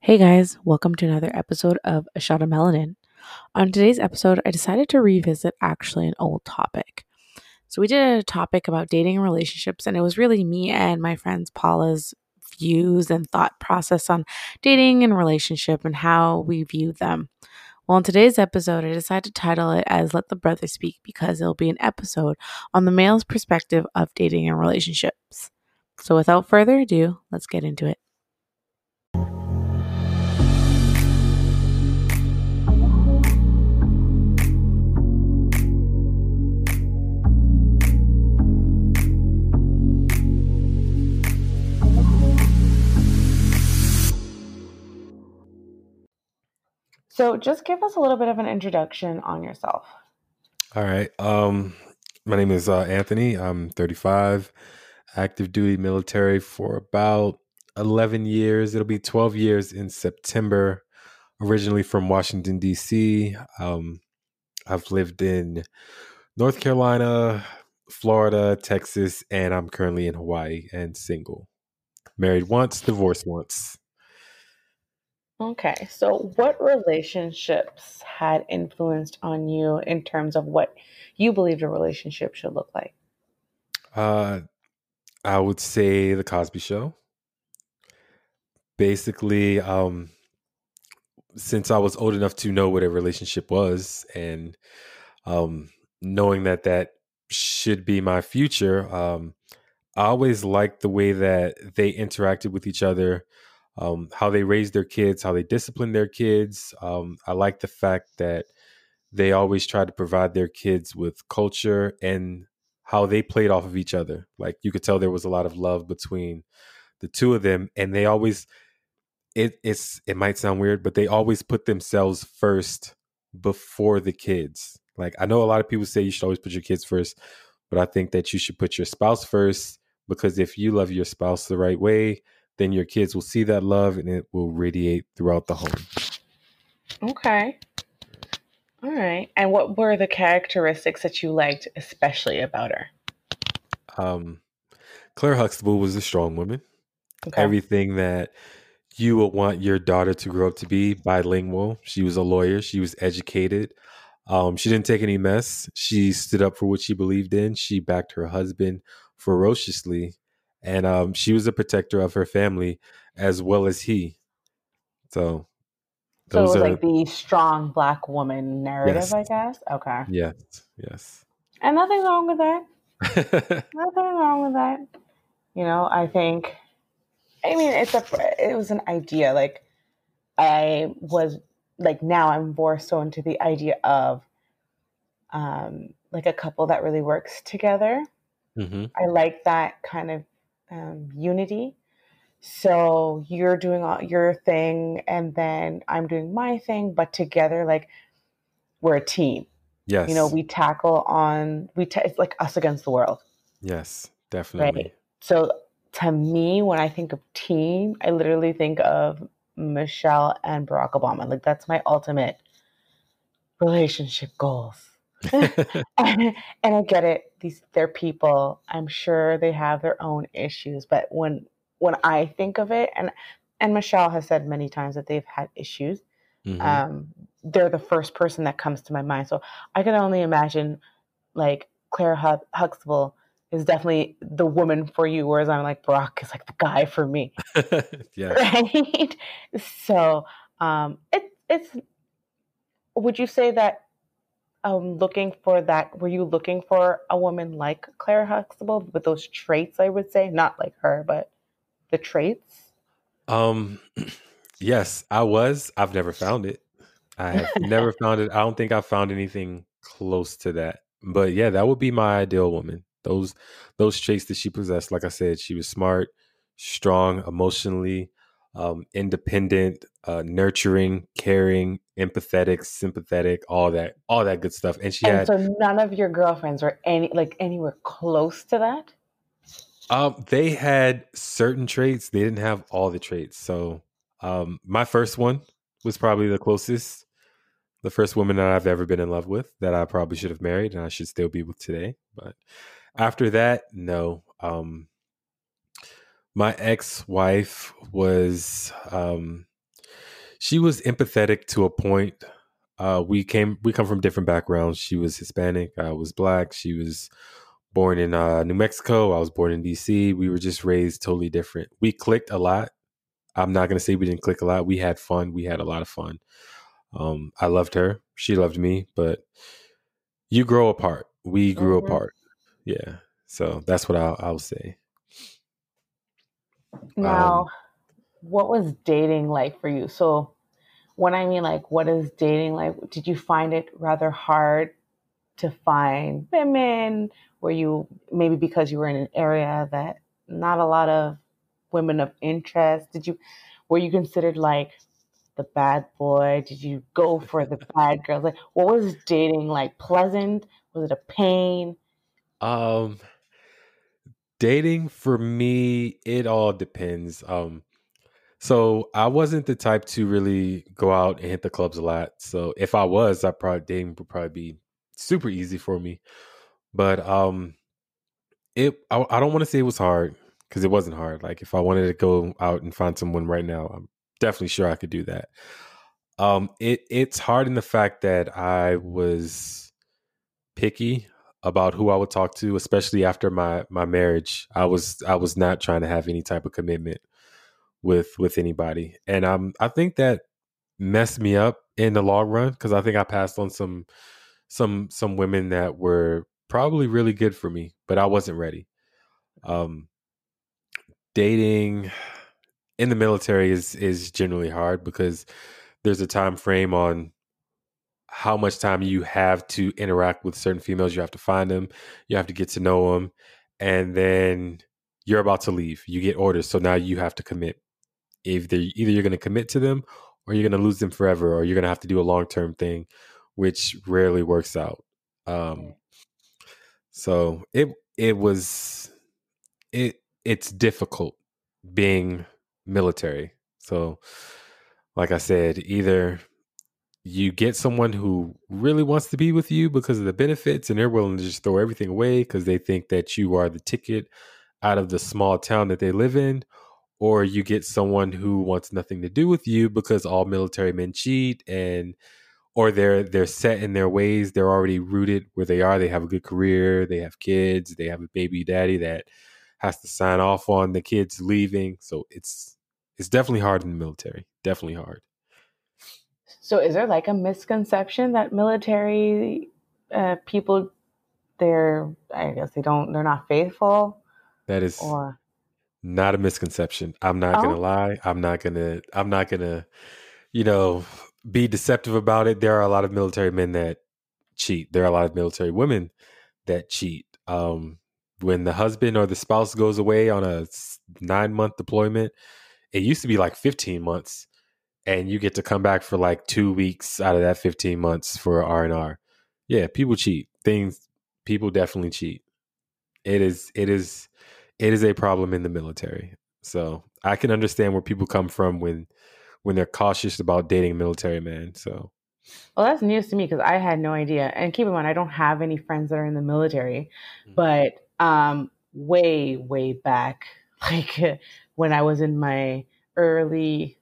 Hey guys, welcome to another episode of A Shot of Melanin. On today's episode, I decided to revisit actually an old topic. So, we did a topic about dating and relationships, and it was really me and my friends Paula's views and thought process on dating and relationship and how we view them. Well, in today's episode, I decided to title it as Let the Brother Speak because it'll be an episode on the male's perspective of dating and relationships. So, without further ado, let's get into it. So, just give us a little bit of an introduction on yourself. All right. Um, my name is uh, Anthony. I'm 35, active duty military for about 11 years. It'll be 12 years in September. Originally from Washington, D.C. Um, I've lived in North Carolina, Florida, Texas, and I'm currently in Hawaii and single. Married once, divorced once. Okay, so what relationships had influenced on you in terms of what you believed a relationship should look like? Uh, I would say The Cosby Show. Basically, um, since I was old enough to know what a relationship was and um, knowing that that should be my future, um, I always liked the way that they interacted with each other um, how they raise their kids, how they discipline their kids. Um, I like the fact that they always try to provide their kids with culture and how they played off of each other. Like you could tell there was a lot of love between the two of them, and they always it it's it might sound weird, but they always put themselves first before the kids. Like I know a lot of people say you should always put your kids first, but I think that you should put your spouse first because if you love your spouse the right way, then your kids will see that love and it will radiate throughout the home. Okay. All right. And what were the characteristics that you liked especially about her? Um, Claire Huxtable was a strong woman. Okay. Everything that you would want your daughter to grow up to be bilingual. She was a lawyer. She was educated. Um, she didn't take any mess. She stood up for what she believed in. She backed her husband ferociously and um, she was a protector of her family as well as he. So, so it was are, like the strong black woman narrative, yes. I guess. Okay. Yes. Yes. And nothing wrong with that. nothing wrong with that. You know, I think. I mean, it's a. It was an idea. Like, I was like now I'm more so into the idea of, um, like a couple that really works together. Mm-hmm. I like that kind of um, unity. So you're doing all your thing, and then I'm doing my thing, but together, like we're a team. Yes. You know, we tackle on we. Ta- it's like us against the world. Yes, definitely. Right. So to me, when I think of team, I literally think of Michelle and Barack Obama. Like that's my ultimate relationship goals. and, I get it. These they're people. I'm sure they have their own issues, but when when I think of it, and and Michelle has said many times that they've had issues. Mm-hmm. Um, they're the first person that comes to my mind. So I can only imagine, like Claire Huxtable is definitely the woman for you, whereas I'm like Brock is like the guy for me. yeah. Right. So um, it, it's. Would you say that um, looking for that? Were you looking for a woman like Claire Huxtable with those traits? I would say not like her, but the traits. Um, yes, I was. I've never found it. I have never found it. I don't think I found anything close to that. But yeah, that would be my ideal woman. Those those traits that she possessed. Like I said, she was smart, strong, emotionally um, independent, uh, nurturing, caring, empathetic, sympathetic, all that, all that good stuff. And she and had. So none of your girlfriends were any like anywhere close to that. Um, they had certain traits. They didn't have all the traits. So, um, my first one was probably the closest. The first woman that I've ever been in love with that I probably should have married and I should still be with today. But after that, no. Um, my ex-wife was um she was empathetic to a point. Uh, we came we come from different backgrounds. She was Hispanic. I was black. She was born in uh, New Mexico. I was born in DC. We were just raised totally different. We clicked a lot. I'm not gonna say we didn't click a lot. We had fun. We had a lot of fun. Um, I loved her. She loved me. But you grow apart. We grew apart. Yeah. So that's what I'll, I'll say. Now, um, what was dating like for you? So, when I mean like, what is dating like? Did you find it rather hard to find women? Were you maybe because you were in an area that not a lot of women of interest? Did you were you considered like the bad boy? Did you go for the bad girls? Like, what was dating like? Pleasant? Was it a pain? Um, dating for me, it all depends. Um, so I wasn't the type to really go out and hit the clubs a lot. So if I was, I probably dating would probably be super easy for me. But um, it I, I don't want to say it was hard because it wasn't hard. Like if I wanted to go out and find someone right now, I'm definitely sure I could do that. Um, it it's hard in the fact that I was picky about who I would talk to, especially after my my marriage. I was I was not trying to have any type of commitment with with anybody, and um I think that messed me up in the long run because I think I passed on some some some women that were probably really good for me, but I wasn't ready. Um, dating in the military is is generally hard because there's a time frame on how much time you have to interact with certain females. You have to find them, you have to get to know them, and then you're about to leave. You get orders, so now you have to commit. Either either you're going to commit to them, or you're going to lose them forever, or you're going to have to do a long term thing, which rarely works out. Um, so it it was it it's difficult being military. So, like I said, either you get someone who really wants to be with you because of the benefits and they're willing to just throw everything away because they think that you are the ticket out of the small town that they live in or you get someone who wants nothing to do with you because all military men cheat and or they're they're set in their ways they're already rooted where they are they have a good career they have kids they have a baby daddy that has to sign off on the kids leaving. So it's it's definitely hard in the military definitely hard so, is there like a misconception that military uh, people, they're, I guess they don't, they're not faithful? That is or... not a misconception. I'm not oh. gonna lie. I'm not gonna. I'm not gonna. You know, be deceptive about it. There are a lot of military men that cheat. There are a lot of military women that cheat. Um, when the husband or the spouse goes away on a nine month deployment, it used to be like 15 months and you get to come back for like two weeks out of that 15 months for R and R. Yeah, people cheat. Things people definitely cheat. It is it is it is a problem in the military. So I can understand where people come from when when they're cautious about dating a military man. So well, that's news to me because I had no idea. And keep in mind, I don't have any friends that are in the military, mm-hmm. but um, way, way back, like when I was in my early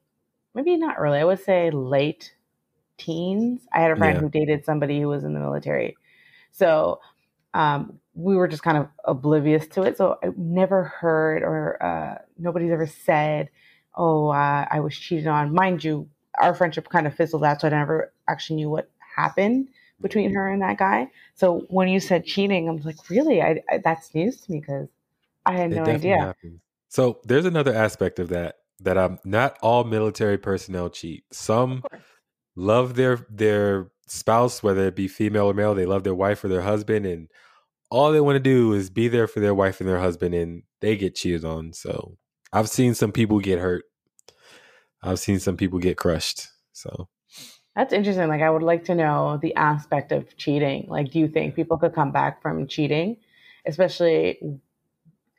maybe not early, I would say late teens. I had a friend yeah. who dated somebody who was in the military. So um, we were just kind of oblivious to it. So I never heard or uh, nobody's ever said, oh, uh, I was cheated on. Mind you, our friendship kind of fizzled out. So I never actually knew what happened between her and that guy. So when you said cheating, I'm like, really? I, I that's news to me because I had no idea. Happened. So there's another aspect of that that I'm not all military personnel cheat. Some love their their spouse, whether it be female or male. They love their wife or their husband, and all they want to do is be there for their wife and their husband, and they get cheated on. So I've seen some people get hurt. I've seen some people get crushed. So that's interesting. Like I would like to know the aspect of cheating. Like, do you think people could come back from cheating, especially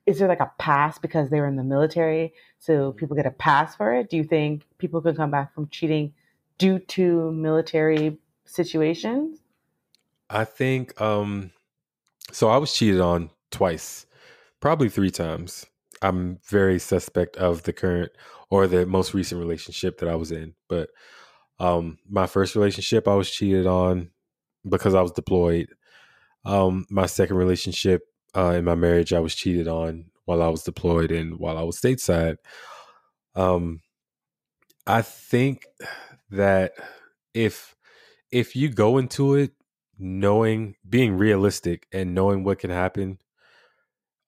is there like a pass because they were in the military so people get a pass for it do you think people could come back from cheating due to military situations i think um so i was cheated on twice probably three times I'm very suspect of the current or the most recent relationship that I was in. But um, my first relationship, I was cheated on because I was deployed. Um, my second relationship uh, in my marriage, I was cheated on while I was deployed and while I was stateside. Um, I think that if if you go into it knowing being realistic and knowing what can happen,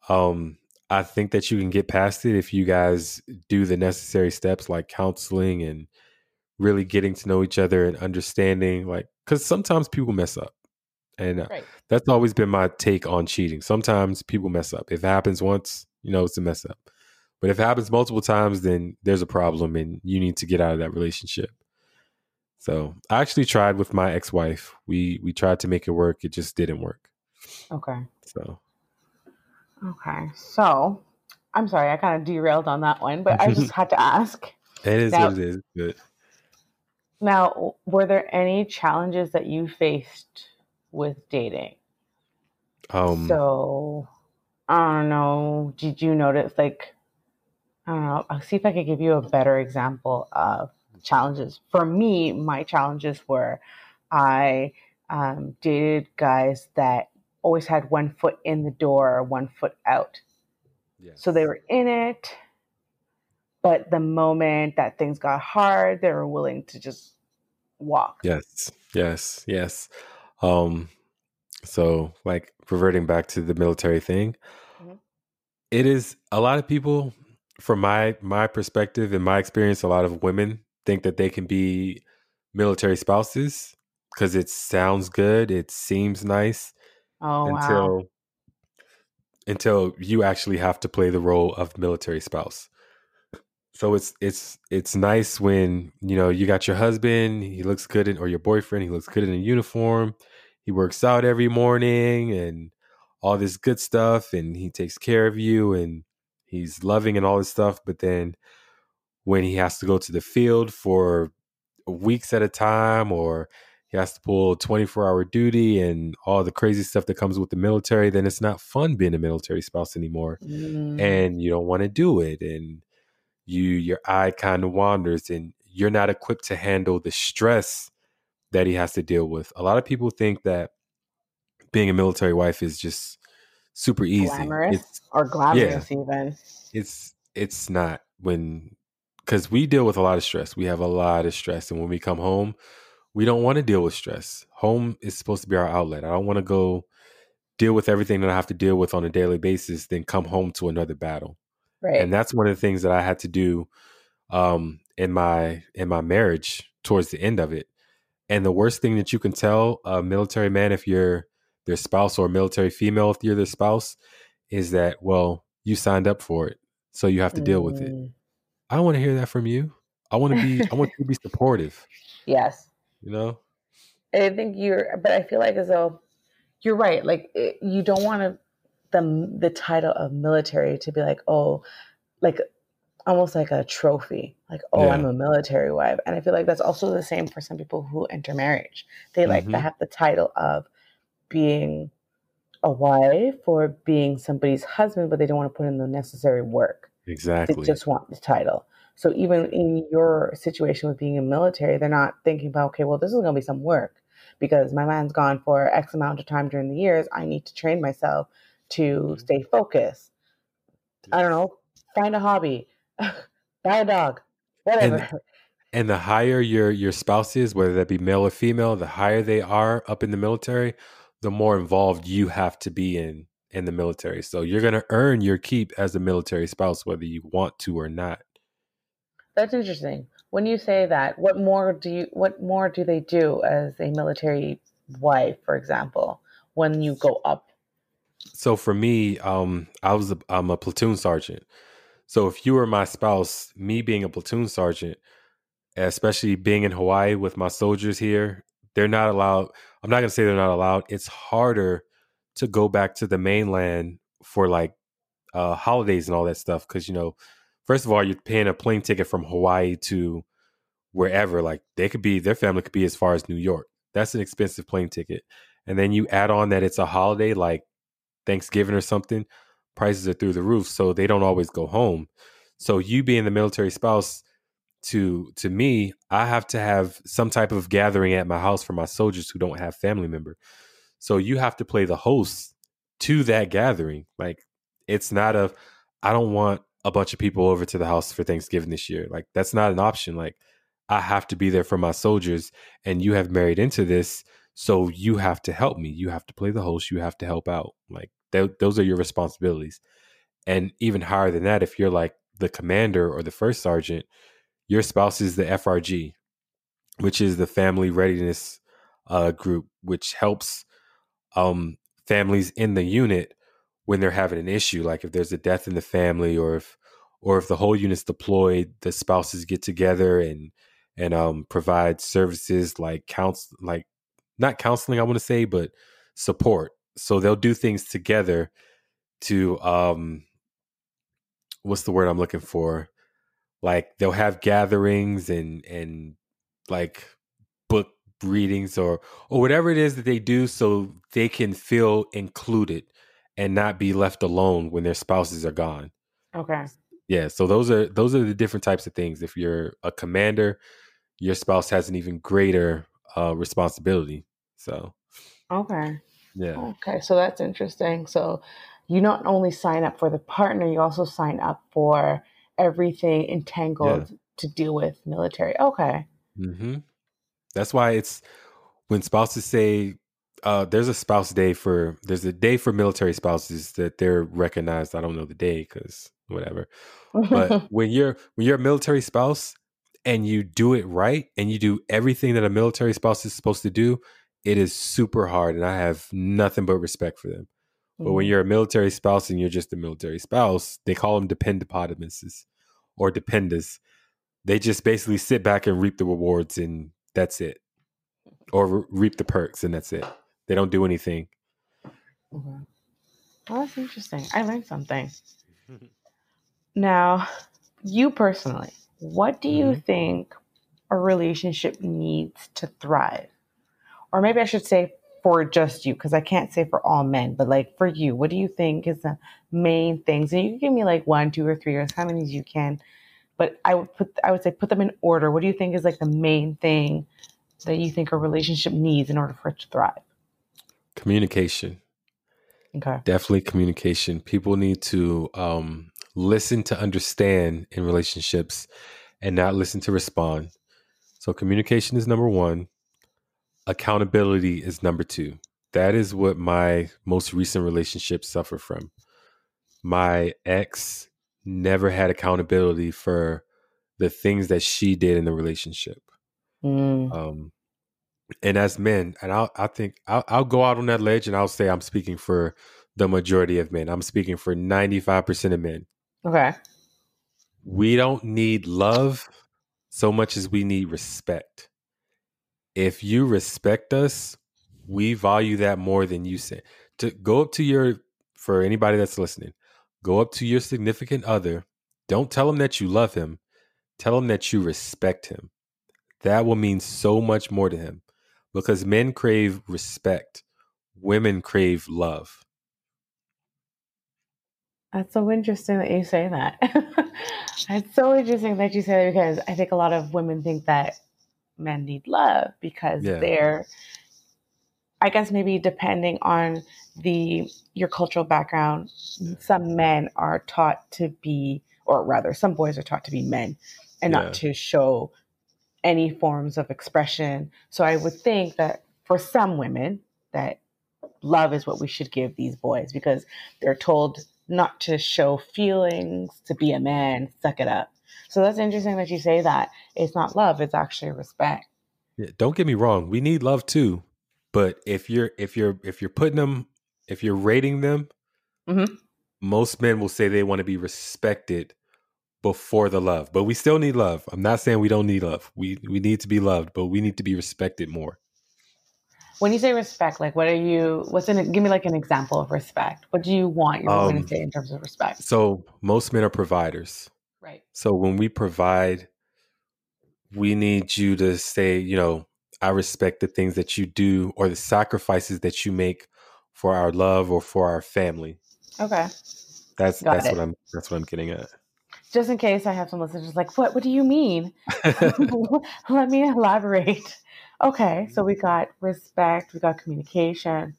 um, I think that you can get past it if you guys do the necessary steps like counseling and really getting to know each other and understanding like because sometimes people mess up and uh, Right. that's always been my take on cheating sometimes people mess up if it happens once you know it's a mess up but if it happens multiple times then there's a problem and you need to get out of that relationship so i actually tried with my ex-wife we we tried to make it work it just didn't work Okay. so Okay. So I'm sorry, I kind of derailed on that one, but I just had to ask. it is Now- it is good Now, were there any challenges that you faced with dating? um so, I don't know. Did you notice, like, I don't know. I'll see if I could give you a better example of challenges. For me, my challenges were I um, dated guys that always had one foot in the door, one foot out. yes. So they were in it, but the moment that things got hard, they were willing to just walk. Yes, yes, yes. Um, so like reverting back to the military thing, Mhm. it is a lot of people, from my my perspective and my experience, a lot of women think that they can be military spouses because it sounds good, it seems nice Oh until wow. until you actually have to play the role of military spouse. So it's it's it's nice when you know you got your husband, he looks good in, or your boyfriend, he looks good in a uniform. He works out every morning and all this good stuff, and he takes care of you, and he's loving and all this stuff. But then when he has to go to the field for weeks at a time, or he has to pull 24 hour duty and all the crazy stuff that comes with the military, then it's not fun being a military spouse anymore. Mm, And you don't want to do it. And you your eye kind of wanders and you're not equipped to handle the stress that he has to deal with. A lot of people think that being a military wife is just super easy. glamorous It's or glamorous even. it's it's not when because we deal with a lot of stress. We have a lot of stress, and when we come home, we don't want to deal with stress. Home is supposed to be our outlet. I don't want to go deal with everything that I have to deal with on a daily basis, then come home to another battle. Right. And that's one of the things that I had to do um, in my in my marriage towards the end of it. And the worst thing that you can tell a military man if you're their spouse or a military female if you're their spouse is that well you signed up for it, so you have to deal with it. Mm, I don't want to hear that from you. I want to be I want you to be supportive. Yes. You know. I think you're, but I feel like as though you're right. Like it, you don't want to the the title of military to be like oh, like almost like a trophy. Like oh, Yeah. I'm a military wife, and I feel like that's also the same for some people who enter marriage. They like to Mhm. have the title of being a wife or being somebody's husband, but they don't want to put in the necessary work. Exactly. They just want the title. So even in your situation with being in military, they're not thinking about, okay, well, this is going to be some work because my man's gone for X amount of time during the years. I need to train myself to Mhm. stay focused. I don't know, find a hobby, buy a dog, whatever. And the higher your your spouse is, whether that be male or female, the higher they are up in the military, the more involved you have to be in in the military. So you're going to earn your keep as a military spouse whether you want to or not. That's interesting. When you say that, what more do you what more do they do as a military wife, for example, when you go up? So for me, um I was a, I'm a platoon sergeant. So if you were my spouse, me being a platoon sergeant, especially being in Hawaii with my soldiers here, they're not allowed. I'm not going to say they're not allowed. It's harder to go back to the mainland for like uh, holidays and all that stuff because you know, first of all, you're paying a plane ticket from Hawaii to wherever. Like they could be, their family could be as far as New York. That's an expensive plane ticket, and then you add on that it's a holiday like Thanksgiving or something. prices are through the roof, so they don't always go home. So you being the military spouse to to me, I have to have some type of gathering at my house for my soldiers who don't have family member. So you have to play the host to that gathering. Like it's not a I don't want a bunch of people over to the house for Thanksgiving this year. Like that's not an option. Like I have to be there for my soldiers and you have married into this, so you have to help me. You have to play the host, you have to help out. Like th- those are your responsibilities. And even higher than that if you're like the commander or the first sergeant, your spouse is the FRG, which is the family readiness uh, group, which helps um, families in the unit when they're having an issue, like if there's a death in the family, or if or if the whole unit's deployed, the spouses get together and and um, provide services like counsel, like not counseling, I want to say, but support. So they'll do things together to um, what's the word I'm looking for? like they'll have gatherings and and like book readings or or whatever it is that they do so they can feel included and not be left alone when their spouses are gone. Okay. Yeah, so those are those are the different types of things. If you're a commander, your spouse has an even greater uh responsibility. So Okay. Yeah. Okay, so that's interesting. So you not only sign up for the partner, you also sign up for everything entangled yeah. to deal with military. Okay. Mm-hmm. That's why it's when spouses say uh, there's a spouse day for there's a day for military spouses that they're recognized. I don't know the day because whatever. But when you're when you're a military spouse and you do it right and you do everything that a military spouse is supposed to do, it is super hard, and I have nothing but respect for them. But when mm-hmm. you're a military spouse and you're just a military spouse, they call them dependapotamuses or dependas. They just basically sit back and reap the rewards and that's it. Or re- reap the perks and that's it. They don't do anything. Mm-hmm. Well, that's interesting. I learned something. now, you personally, what do you mm-hmm. think a relationship needs to thrive? Or maybe I should say for just you because I can't say for all men, but like for you, what do you think is the main things? And you can give me like one, two, or three, or how many as you can. But I would put, I would say, put them in order. What do you think is like the main thing that you think a relationship needs in order for it to thrive? Communication. Okay. Definitely communication. People need to um, listen to understand in relationships and not listen to respond. So communication is number one accountability is number two. That is what my most recent relationship suffered from. My ex never had accountability for the things that she did in the relationship. Mm. Um, and as men, and I'll, I think I'll, I'll go out on that ledge and I'll say I'm speaking for the majority of men. I'm speaking for 95% of men. Okay. We don't need love so much as we need respect if you respect us, we value that more than you say. To go up to your for anybody that's listening, go up to your significant other. Don't tell him that you love him. Tell him that you respect him. That will mean so much more to him because men crave respect, women crave love. That's so interesting that you say that. it's so interesting that you say that because I think a lot of women think that men need love because yeah. they're I guess maybe depending on the your cultural background, some men are taught to be, or rather, some boys are taught to be men and yeah. not to show any forms of expression. So I would think that for some women, that love is what we should give these boys because they're told not to show feelings, to be a man, suck it up. So that's interesting that you say that. It's not love, it's actually respect. Yeah, don't get me wrong, we need love too. But if you're if you're if you're putting them if you're rating them, mm-hmm. most men will say they want to be respected before the love. But we still need love. I'm not saying we don't need love. We we need to be loved, but we need to be respected more. When you say respect, like what are you what's in it? Give me like an example of respect. What do you want your um, to say in terms of respect? So most men are providers. Right. So when we provide, we need you to say, you know, I respect the things that you do or the sacrifices that you make for our love or for our family. Okay. That's Got that's it. what I'm that's what I'm getting at. Just in case I have some listeners like, what? What do you mean? Let me elaborate. Okay, so mm-hmm. we got respect, we got communication.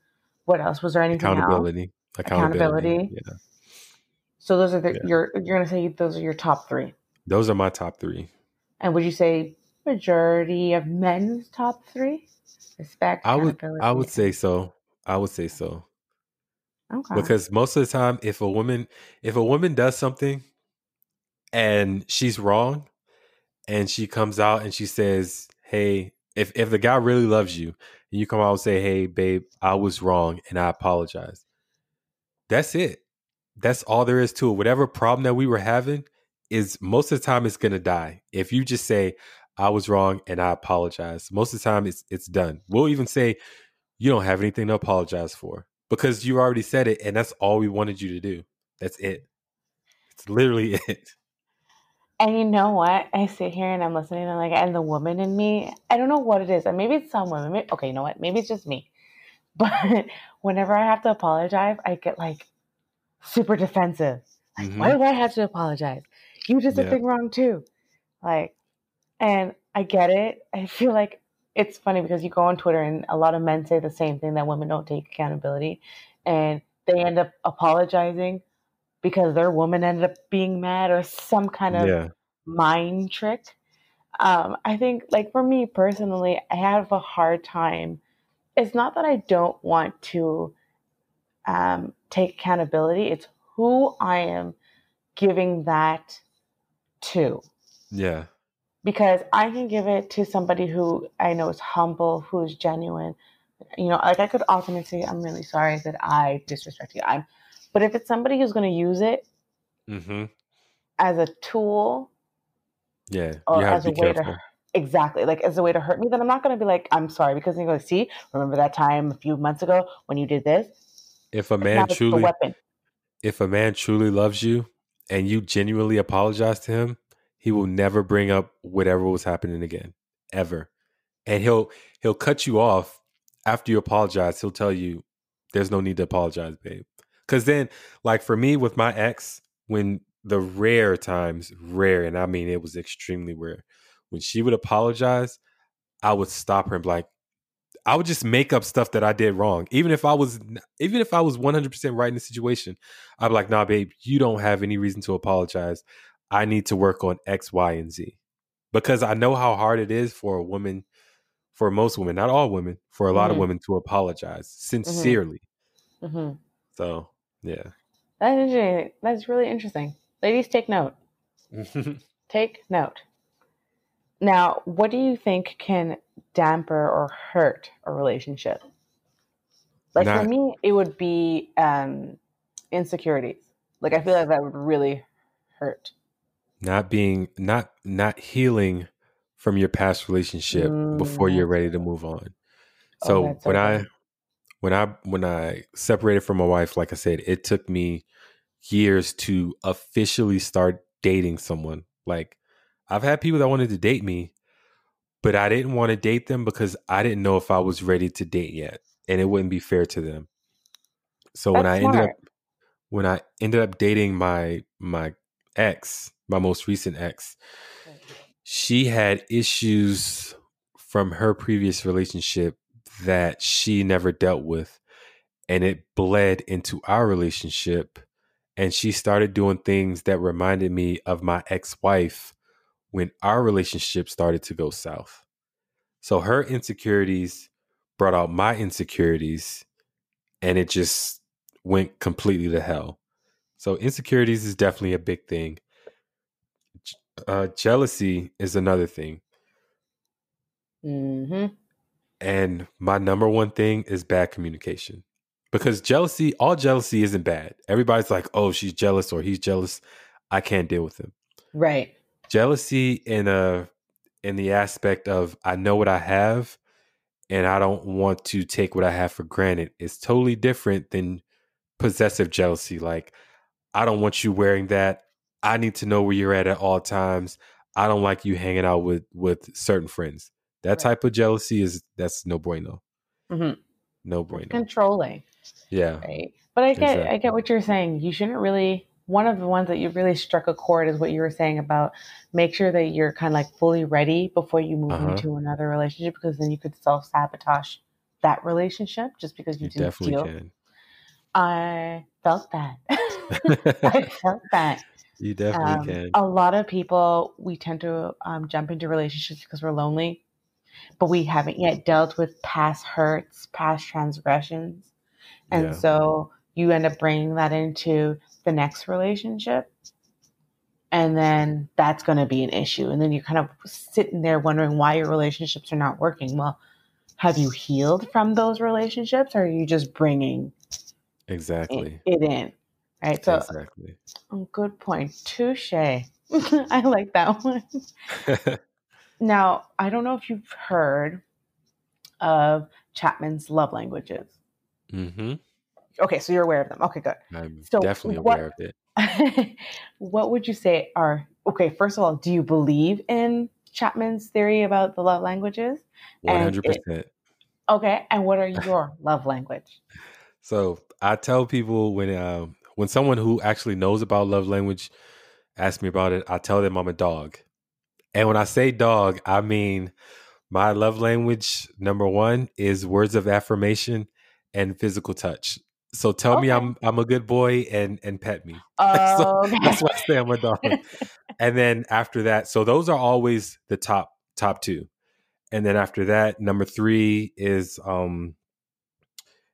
What else? Was there anything else? Accountability. Accountability. Accountability. Yeah. So those are the Yeah. you're you're gonna say those are your top three. Those are my top three. And would you say majority of men's top three? Respect, I would. I would say so. I would say so. okay. Because most of the time if a woman if a woman does something and she's wrong and she comes out and she says, Hey, if if the guy really loves you and you come out and say, Hey babe, I was wrong and I apologize. That's it. That's all there is to it. Whatever problem that we were having is most of the time it's gonna die. If you just say, I was wrong and I apologize, most of the time it's it's done. We'll even say you don't have anything to apologize for because you already said it and that's all we wanted you to do. That's it. It's literally it. And you know what? I sit here and I'm listening and like, and the woman in me, I don't know what it is. And maybe it's some women. Maybe, okay, you know what? Maybe it's just me. But whenever I have to apologize, I get like super defensive. Like, Mhm. why do I have to apologize? You did Yeah. something wrong too. Like, and I get it. I feel like it's funny because you go on Twitter and a lot of men say the same thing that women don't take accountability and they end up apologizing because their woman ended up being mad or some kind of Yeah. mind trick. Um, I think, like for me personally, I have a hard time. It's not that I don't want to um, take accountability; it's who I am giving that to. Yeah. Because I can give it to somebody who I know is humble, who is genuine. You know, like I could often say, "I'm really sorry that I disrespect you." I'm, but if it's somebody who's going to use it Mm-hmm. as a tool Yeah. or you have as to a way careful. to exactly like as a way to hurt me then i'm not going to be like i'm sorry because you're going to see remember that time a few months ago when you did this If a man a truly weapon if a man truly loves you and you genuinely apologize to him, he will never bring up whatever was happening again. Ever. And he'll he'll cut you off after you apologize. He'll tell you there's no need to apologize, babe. Cause then, like for me with my ex, when the rare times, rare, and I mean it was extremely rare, when she would apologize, I would stop her and be like, I would just make up stuff that I did wrong. Even if I was even if I was 100% right in the situation, I'd be like, "Nah, babe, you don't have any reason to apologize. I need to work on X, Y, and Z." Because I know how hard it is for a woman for most women, not all women, for a lot of Mhm. women to apologize sincerely. hmm So, yeah. that's interesting that's really interesting ladies take note take note now what do you think can damper or hurt a relationship. Like for me it would be um insecurities. Like i feel like that would really hurt. Not being not not healing from your past relationship before Mm, you're ready to move on. Oh, So so when I when I when I separated from my wife, like I said, it took me years to officially start dating someone. Like I've had people that wanted to date me, but I didn't want to date them because I didn't know if I was ready to date yet, and it wouldn't be fair to them. So when That's I ended up when I ended up dating my my ex, my most recent ex, she had issues from her previous relationship that she never dealt with and it bled into our relationship and she started doing things that reminded me of my ex-wife when our relationship started to go south so her insecurities brought out my insecurities and it just went completely to hell so insecurities is definitely a big thing uh, jealousy is another thing hmm And my number one thing is bad communication. Because jealousy, all jealousy isn't bad. Everybody's like, oh, she's jealous or he's jealous. I can't deal with him. Right. Jealousy in a in the aspect of I know what I have and I don't want to take what I have for granted is totally different than possessive jealousy. Like, I don't want you wearing that. I need to know where you're at at all times. I don't like you hanging out with with certain friends. That Right. type of jealousy is that's no bueno. Mm-hmm. No bueno. Controlling. Yeah. Right. But I get Exactly. I get what you're saying. You shouldn't really one of the ones that you really struck a chord is what you were saying about make sure that you're kind of like fully ready before you move Uh-huh. into another relationship because then you could self sabotage that relationship just because you, You didn't definitely feel. can. I felt that. I felt that. you definitely Um, can. a lot of people we tend to um, jump into relationships because we're lonely, but we haven't yet dealt with past hurts, past transgressions, and Yeah. so you end up bringing that into the next relationship, and then that's going to be an issue, and then you're kind of sitting there wondering why your relationships are not working. Well, have you healed from those relationships, or are you just bringing Exactly. it in? Right. So, Exactly. oh, good point. Touche. I like that one. Now, I don't know if you've heard of Chapman's love languages. hmm Okay, so you're aware of them. Okay, good. I'm So definitely what- aware of it. what would you say are okay? First of all, do you believe in Chapman's theory about the love languages? One hundred percent. Okay, and what are your love language? So I tell people when uh, when someone who actually knows about love language asks me about it, I tell them I'm a dog. And when I say dog, I mean my love language number one is words of affirmation and physical touch. So tell me I'm I'm a good boy and and pet me. Oh, okay. That's why I say I'm a dog. and then after that, so those are always the top top two. And then after that, number three is um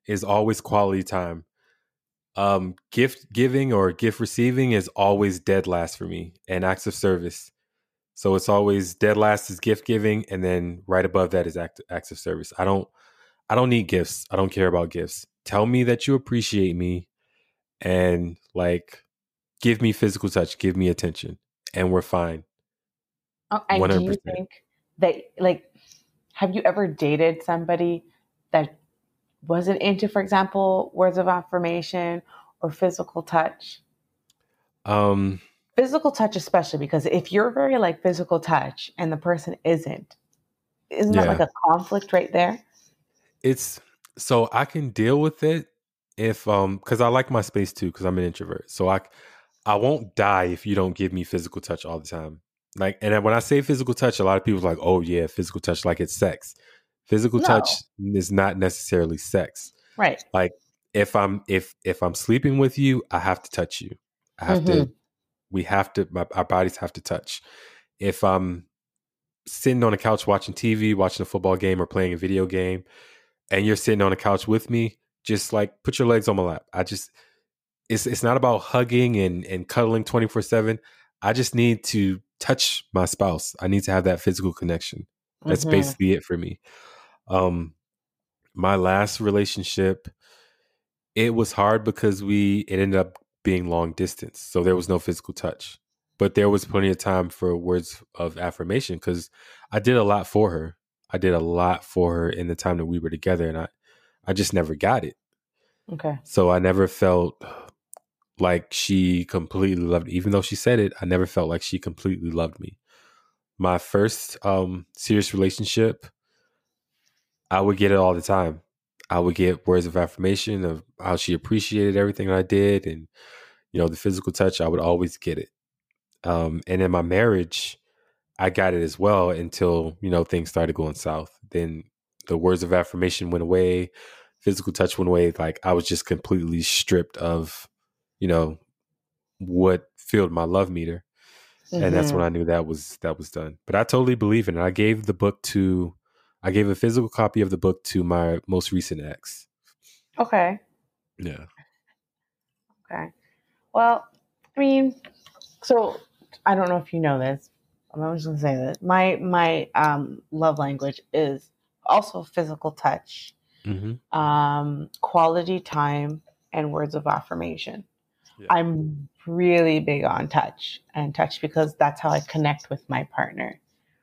is always quality time. Um gift giving or gift receiving is always dead last for me and acts of service. So it's always dead last is gift giving and then right above that is act, acts of service. I don't I don't need gifts. I don't care about gifts. Tell me that you appreciate me and like give me physical touch, give me attention and we're fine. Oh, and do you think that like have you ever dated somebody that wasn't into, for example, words of affirmation or physical touch? Um Physical touch, especially because if you're very like physical touch and the person isn't, isn't that like a conflict right there? it's so I can deal with it if um because I like my space too because I'm an introvert. So I I won't die if you don't give me physical touch all the time. Like and when I say physical touch, a lot of people are like, oh yeah, physical touch like it's sex. Physical No. touch is not necessarily sex. Right. Like if I'm if if I'm sleeping with you, I have to touch you. I have to we have to my, our bodies have to touch. If I'm sitting on a couch watching TV, watching a football game or playing a video game, and you're sitting on a couch with me, just like put your legs on my lap. I just it's it's not about hugging and and cuddling 24/7. I just need to touch my spouse. I need to have that physical connection. That's Mhm. basically it for me. Um my last relationship it was hard because we it ended up being long distance. So there was no physical touch. But there was plenty of time for words of affirmation cuz I did a lot for her. I did a lot for her in the time that we were together and I I just never got it. Okay. So I never felt like she completely loved me. even though she said it, I never felt like she completely loved me. My first um serious relationship I would get it all the time. I would get words of affirmation of how she appreciated everything I did and you know the physical touch I would always get it. Um and in my marriage I got it as well until you know things started going south. Then the words of affirmation went away, physical touch went away. Like I was just completely stripped of, you know, what filled my love meter, and that's when mm-hmm. I knew that was that was done. But I totally believe in it. I gave the book to, I gave a physical copy of the book to my most recent ex. Okay. Yeah. Okay. Well, I mean, so I don't know if you know this. I'm just gonna say that my my um, love language is also physical touch, Mm-hmm. um, quality time, and words of affirmation. Yeah. I'm really big on touch and touch because that's how I connect with my partner.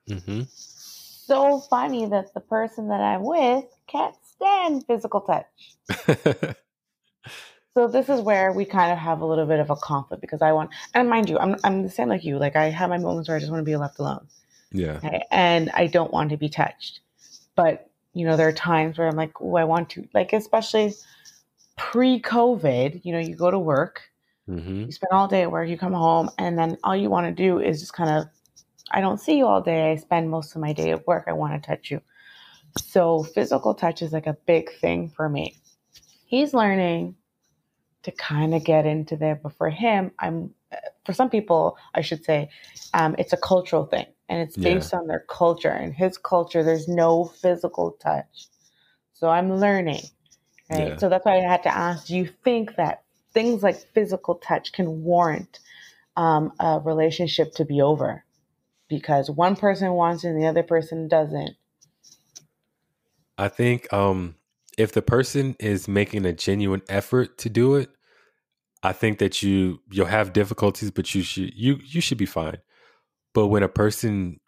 Mm-hmm. So funny that the person that I'm with can't stand physical touch. So this is where we kind of have a little bit of a conflict because I want, and mind you, I'm I'm the same like you. Like I have my moments where I just want to be left alone, yeah. okay? and I don't want to be touched. But you know, there are times where I'm like, oh, I want to, like especially pre-COVID, you know, you go to work, Mm-hmm. you spend all day at work, you come home, and then all you want to do is just kind of, I don't see you all day. I spend most of my day at work. I want to touch you. So physical touch is like a big thing for me. He's learning to kind of get into there, but for him, I'm, for some people, I should say, um, it's a cultural thing and it's Yeah. based on their culture. And his culture, there's no physical touch. So I'm learning, right? Yeah. So that's why I had to ask do you think that things like physical touch can warrant um, a relationship to be over? Because one person wants it and the other person doesn't. I think um, if the person is making a genuine effort to do it, I think that you you'll have difficulties, but you should you you should be fine. But when a person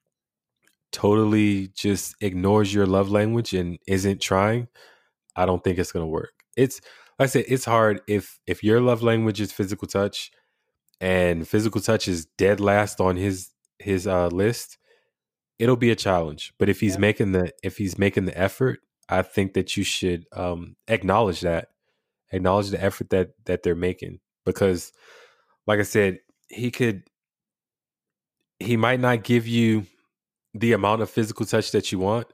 totally just ignores your love language and isn't trying, I don't think it's gonna work. It's like I said, it's hard if if your love language is physical touch and physical touch is dead last on his his uh list, it'll be a challenge. But if he's Yeah. making the if he's making the effort, I think that you should um acknowledge that. Acknowledge the effort that that they're making. Because like I said, he could he might not give you the amount of physical touch that you want,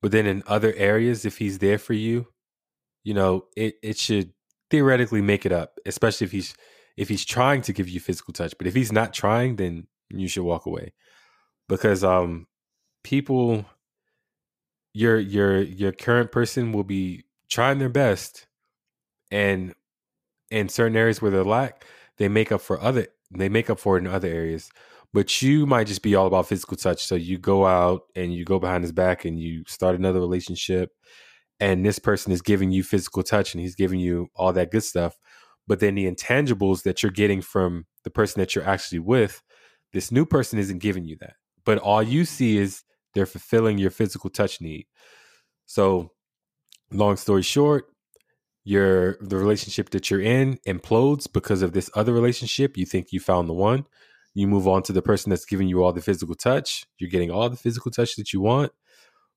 but then in other areas, if he's there for you, you know, it, it should theoretically make it up, especially if he's if he's trying to give you physical touch. But if he's not trying, then you should walk away. Because um people your your your current person will be trying their best and in certain areas where they're lack, they make up for other they make up for it in other areas. But you might just be all about physical touch. So you go out and you go behind his back and you start another relationship and this person is giving you physical touch and he's giving you all that good stuff. But then the intangibles that you're getting from the person that you're actually with, this new person isn't giving you that. But all you see is they're fulfilling your physical touch need. So, long story short, your the relationship that you're in implodes because of this other relationship. You think you found the one. You move on to the person that's giving you all the physical touch. You're getting all the physical touch that you want.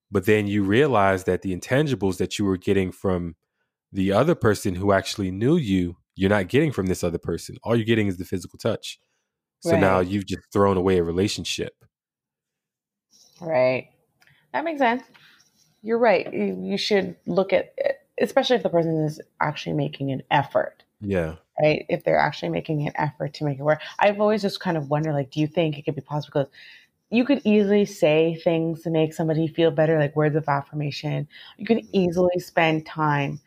But then you realize that the intangibles that you were getting from the other person who actually knew you, you're not getting from this other person. All you're getting is the physical touch. So now you've just thrown away a relationship. Right. That makes sense. You're right. You you should look at, especially if the person is actually making an effort, Yeah. right? If they're actually making an effort to make it work. I've always just kind of wondered, like, do you think it could be possible? Because you could easily say things to make somebody feel better, like words of affirmation. You can mm-hmm. easily spend time.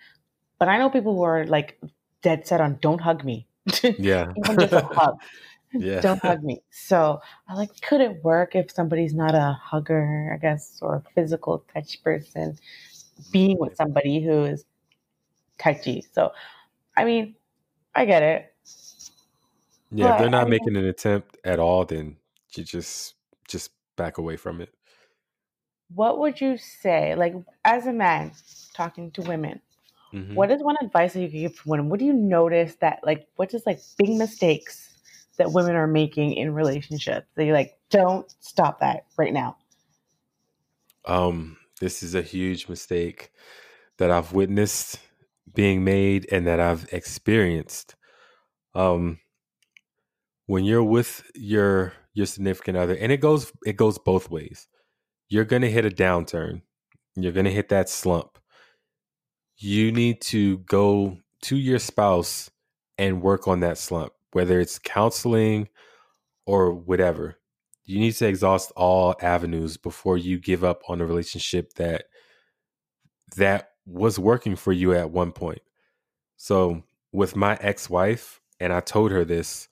But I know people who are like dead set on don't hug me. Yeah. Even just a hug. Yeah. Don't hug me. So I like, could it work if somebody's not a hugger, I guess, or a physical touch person, being with somebody who is touchy? So, I mean, I get it. Yeah. If they're I not mean, making an attempt at all, then you just just back away from it. what would you say, like, as a man talking to women? Mhm. What is one advice that you could give women? What do you notice that, like, what is like big mistakes that women are making in relationships? They like, don't stop that right now. Um, this is a huge mistake that I've witnessed being made and that I've experienced. Um, when you're with your your significant other, and it goes it goes both ways. You're gonna hit a downturn. You're gonna hit that slump. You need to go to your spouse and work on that slump, whether it's counseling or whatever. You need to exhaust all avenues before you give up on a relationship that that was working for you at one point. So with my ex-wife, and I told her this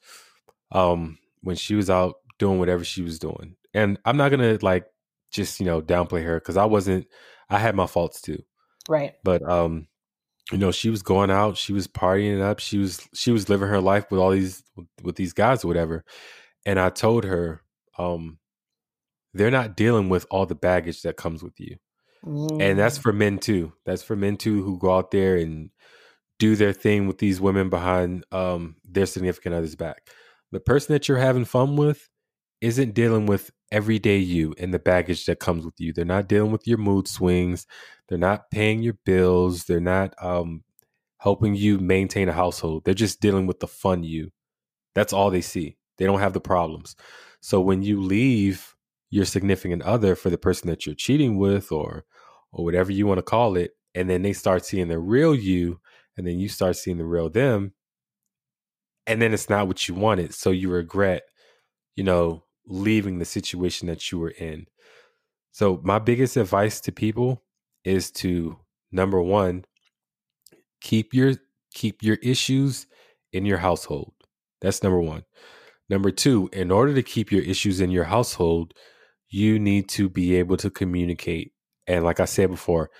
um when she was out doing whatever she was doing. And I'm not gonna like just, you know, downplay her because I wasn't I had my faults too. Right. But um, you know, she was going out, she was partying it up, she was she was living her life with all these with these guys or whatever. And I told her, um, they're not dealing with all the baggage that comes with you. And that's Mm, for men too. That's for men too who go out there and do their thing with these women behind um their significant others back. The person that you're having fun with isn't dealing with everyday you and the baggage that comes with you. They're not dealing with your mood swings. They're not paying your bills. They're not um helping you maintain a household. They're just dealing with the fun you. That's all they see. They don't have the problems. So when you leave your significant other for the person that you're cheating with or or whatever you want to call it, and then they start seeing the real you, and then you start seeing the real them, and then it's not what you wanted. So you regret, you know, leaving the situation that you were in. So my biggest advice to people is to number one, keep your keep your issues in your household. That's number 1. Number 2, in order to keep your issues in your household, you need to be able to communicate. And like I said before,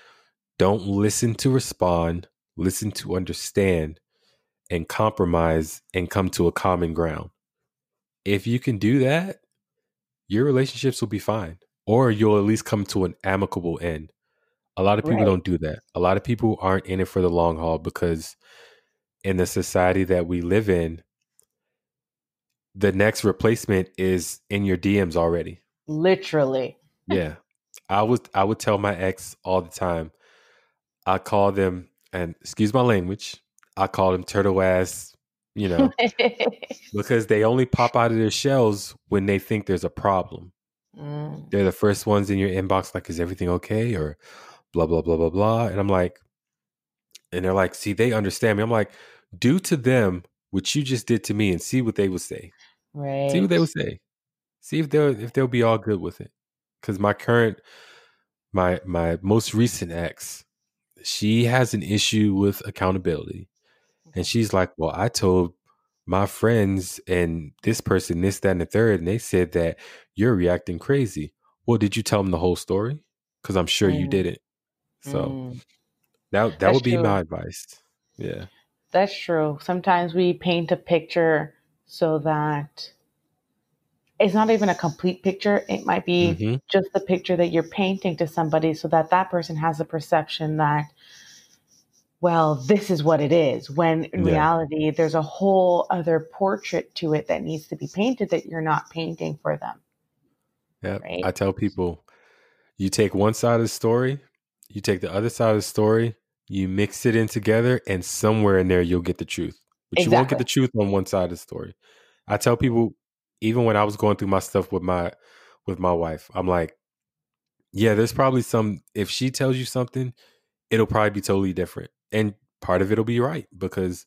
don't listen to respond, listen to understand and compromise and come to a common ground. If you can do that, your relationships will be fine or you'll at least come to an amicable end. A lot of people right. don't do that. A lot of people aren't in it for the long haul because in the society that we live in, the next replacement is in your DMs already. Literally. yeah. I was I would tell my ex all the time. I call them and excuse my language, I call them turtle ass, you know, because they only pop out of their shells when they think there's a problem. Mm. They're the first ones in your inbox, like, is everything okay? Or blah, blah, blah, blah, blah. And I'm like, and they're like, see, they understand me. I'm like, do to them what you just did to me and see what they would say. Right. See what they would say. See if they'll if they'll be all good with it. Cause my current my my most recent ex, she has an issue with accountability. And she's like, Well, I told my friends and this person, this, that, and the third, and they said that you're reacting crazy. Well, did you tell them the whole story? Because I'm sure mm. you didn't. So mm. that that That's would be true. my advice. Yeah. That's true. Sometimes we paint a picture so that it's not even a complete picture. It might be mm-hmm. just the picture that you're painting to somebody so that that person has a perception that well, this is what it is. When in yeah. reality, there's a whole other portrait to it that needs to be painted that you're not painting for them. Yeah. Right? I tell people you take one side of the story, you take the other side of the story, you mix it in together, and somewhere in there you'll get the truth. But exactly. you won't get the truth on one side of the story. I tell people, even when I was going through my stuff with my with my wife, I'm like, yeah, there's probably some if she tells you something, it'll probably be totally different and part of it'll be right because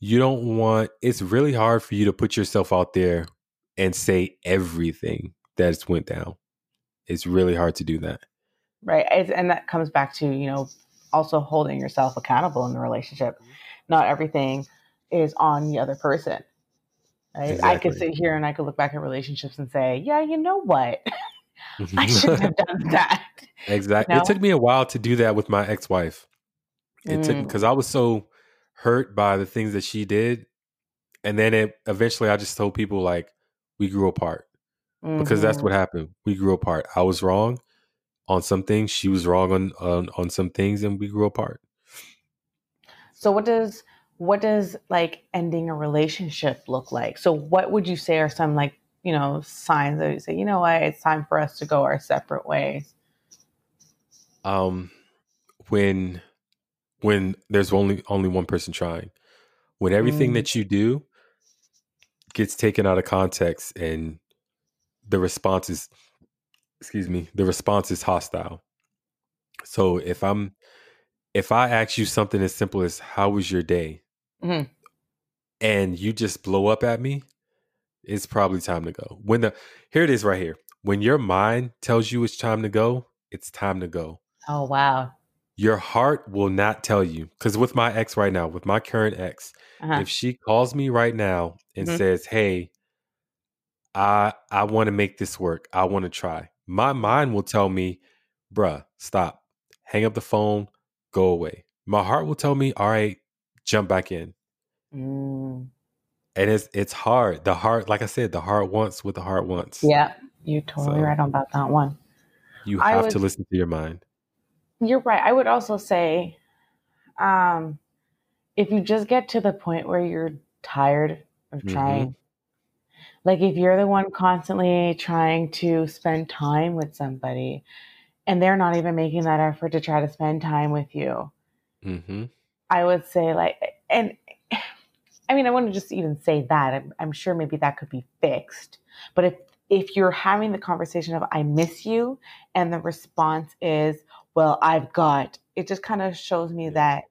you don't want it's really hard for you to put yourself out there and say everything that's went down it's really hard to do that right and that comes back to you know also holding yourself accountable in the relationship not everything is on the other person right exactly. i could sit here and i could look back at relationships and say yeah you know what i shouldn't have done that exactly you know? it took me a while to do that with my ex-wife it mm. took because I was so hurt by the things that she did, and then it eventually I just told people like we grew apart mm-hmm. because that's what mm-hmm. happened. We grew apart. I was wrong on some things. She was wrong on on, on some things, and we grew apart. So what does what does like ending a relationship look like? So what would you say are some like you know signs that you say you know what it's time for us to go our separate ways? Um, when when there's only only one person trying. When everything mm. that you do gets taken out of context and the response is excuse me, the response is hostile. So if I'm if I ask you something as simple as how was your day? Mm-hmm. And you just blow up at me, it's probably time to go. When the here it is right here. When your mind tells you it's time to go, it's time to go. Oh wow your heart will not tell you because with my ex right now with my current ex uh-huh. if she calls me right now and mm-hmm. says hey i i want to make this work i want to try my mind will tell me bruh stop hang up the phone go away my heart will tell me all right jump back in mm. and it's it's hard the heart like i said the heart wants what the heart wants yeah you're totally so, right about that one you have to listen to your mind you're right. I would also say, um, if you just get to the point where you're tired of mm-hmm. trying, mm-hmm. Like if you're the one constantly trying to spend time with somebody and they're not even making that effort to try to spend time with you, mm-hmm. I would say like, and I mean, I wouldn't just even say that. I'm, I'm sure maybe that could be fixed. But if if you're having the conversation of "I miss you," and the response is, "Well, I've got," it just kind of shows me that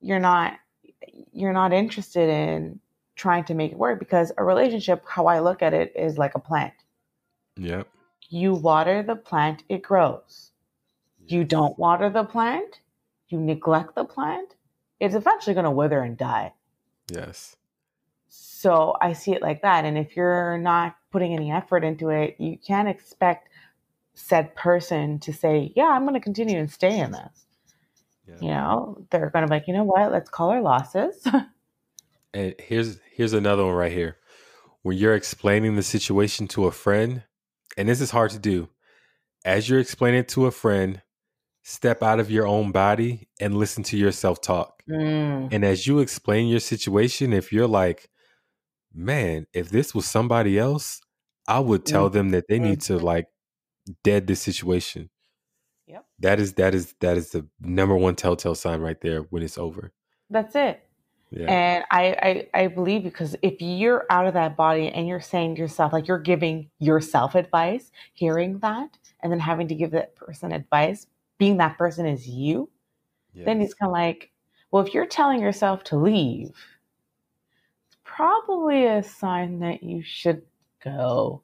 you're not you're not interested in trying to make it work because a relationship, how I look at it, is like a plant. Yep. You water the plant, it grows. You don't water the plant, you neglect the plant, it's eventually going to wither and die. Yes. So I see it like that. And if you're not putting any effort into it, you can't expect said person to say, Yeah, I'm going to continue and stay in this. Yeah. You know, they're going to be like, You know what? Let's call our losses. and here's here's another one right here. When you're explaining the situation to a friend, and this is hard to do, as you're explaining it to a friend, step out of your own body and listen to yourself talk. Mm. And as you explain your situation, if you're like, man, if this was somebody else, I would tell mm. them that they need to mm-hmm. like dead this situation. Yep. That is that is that is the number one telltale sign right there when it's over. That's it. Yeah. And I, I I believe because if you're out of that body and you're saying to yourself, like you're giving yourself advice, hearing that, and then having to give that person advice, being that person is you, yes. then it's kind of like, well, if you're telling yourself to leave, it's probably a sign that you should go.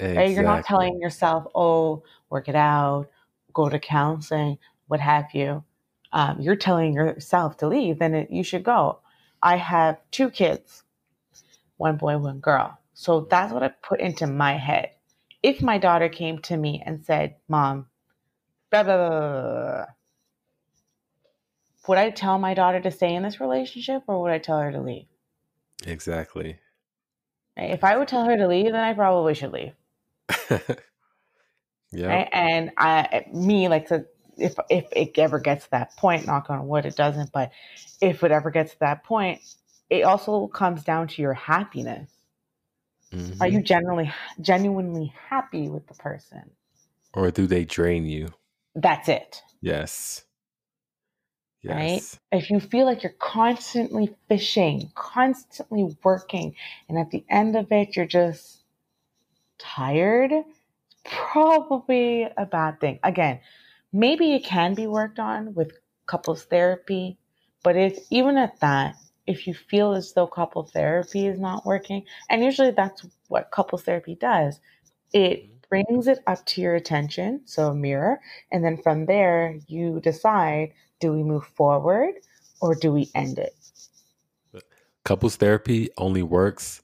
Exactly. Right? You're not telling yourself, oh, work it out, go to counseling, what have you. Um, you're telling yourself to leave, then it, you should go. I have two kids, one boy, one girl. So that's what I put into my head. If my daughter came to me and said, Mom, blah, blah, blah, would I tell my daughter to stay in this relationship or would I tell her to leave? Exactly. If I would tell her to leave, then I probably should leave. yeah. Right? And I, me, like, so if if it ever gets to that point, knock on wood, it doesn't. But if it ever gets to that point, it also comes down to your happiness. Mm-hmm. Are you generally genuinely happy with the person, or do they drain you? That's it. Yes. Yes. Right? If you feel like you're constantly fishing, constantly working, and at the end of it, you're just tired, it's probably a bad thing. Again, maybe it can be worked on with couples therapy, but if even at that, if you feel as though couple therapy is not working, and usually that's what couples therapy does, it mm-hmm brings it up to your attention, so a mirror, and then from there you decide do we move forward or do we end it? Couples therapy only works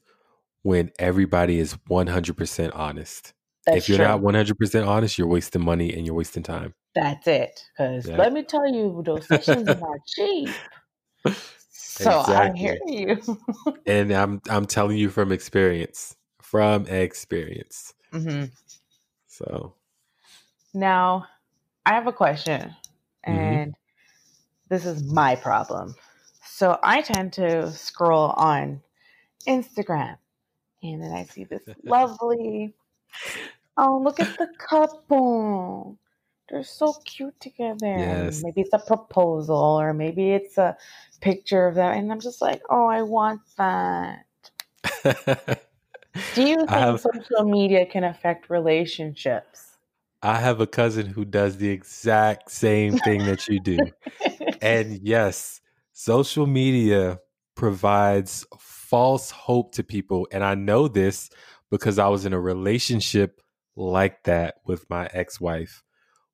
when everybody is 100% honest. That's if you're true. not 100% honest, you're wasting money and you're wasting time. That's it. Because yeah. let me tell you, those sessions are not cheap. So exactly. I hear you. and I'm I'm telling you from experience. From experience. Mm-hmm. So now I have a question, mm-hmm. and mm-hmm. this is my problem. So I tend to scroll on Instagram, and then I see this lovely. Oh, look at the couple. They're so cute together. Yes. Maybe it's a proposal, or maybe it's a picture of them, and I'm just like, oh, I want that. Do you think have, social media can affect relationships? I have a cousin who does the exact same thing that you do. and yes, social media provides false hope to people. And I know this because I was in a relationship like that with my ex wife.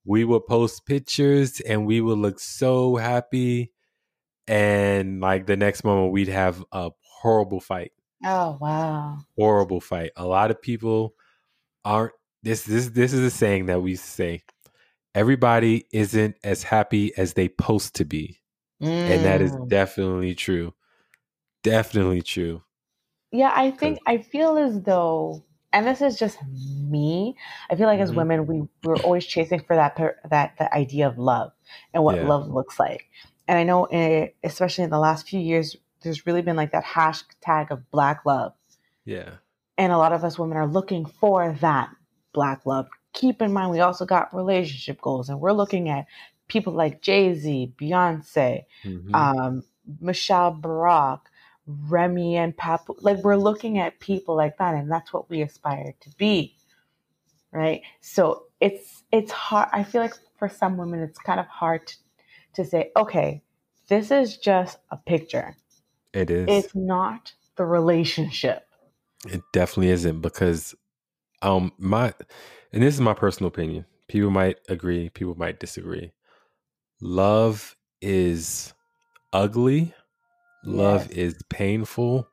We would post pictures and we would look so happy. And like the next moment, we'd have a horrible fight. Oh wow. Horrible fight. A lot of people aren't this this this is a saying that we say. Everybody isn't as happy as they post to be. Mm. And that is mm. definitely true. Definitely true. Yeah, I think I feel as though and this is just me. I feel like mm-hmm. as women, we we're always chasing for that that that idea of love and what yeah. love looks like. And I know, eh, especially in the last few years, there's really been like that hashtag of black love. Yeah. And a lot of us women are looking for that black love. Keep in mind, we also got relationship goals and we're looking at people like Jay Z, Beyonce, Mhm. um, Michelle Barack, Remy and Papoose. Like we're looking at people like that, and that's what we aspire to be, right? So it's it's hard. I feel like for some women, it's kind of hard to, to say, okay, this is just a picture. it is. It's not the relationship. It definitely isn't because um my and this is my personal opinion. People might agree, people might disagree. Love is ugly. Love Yes. is painful.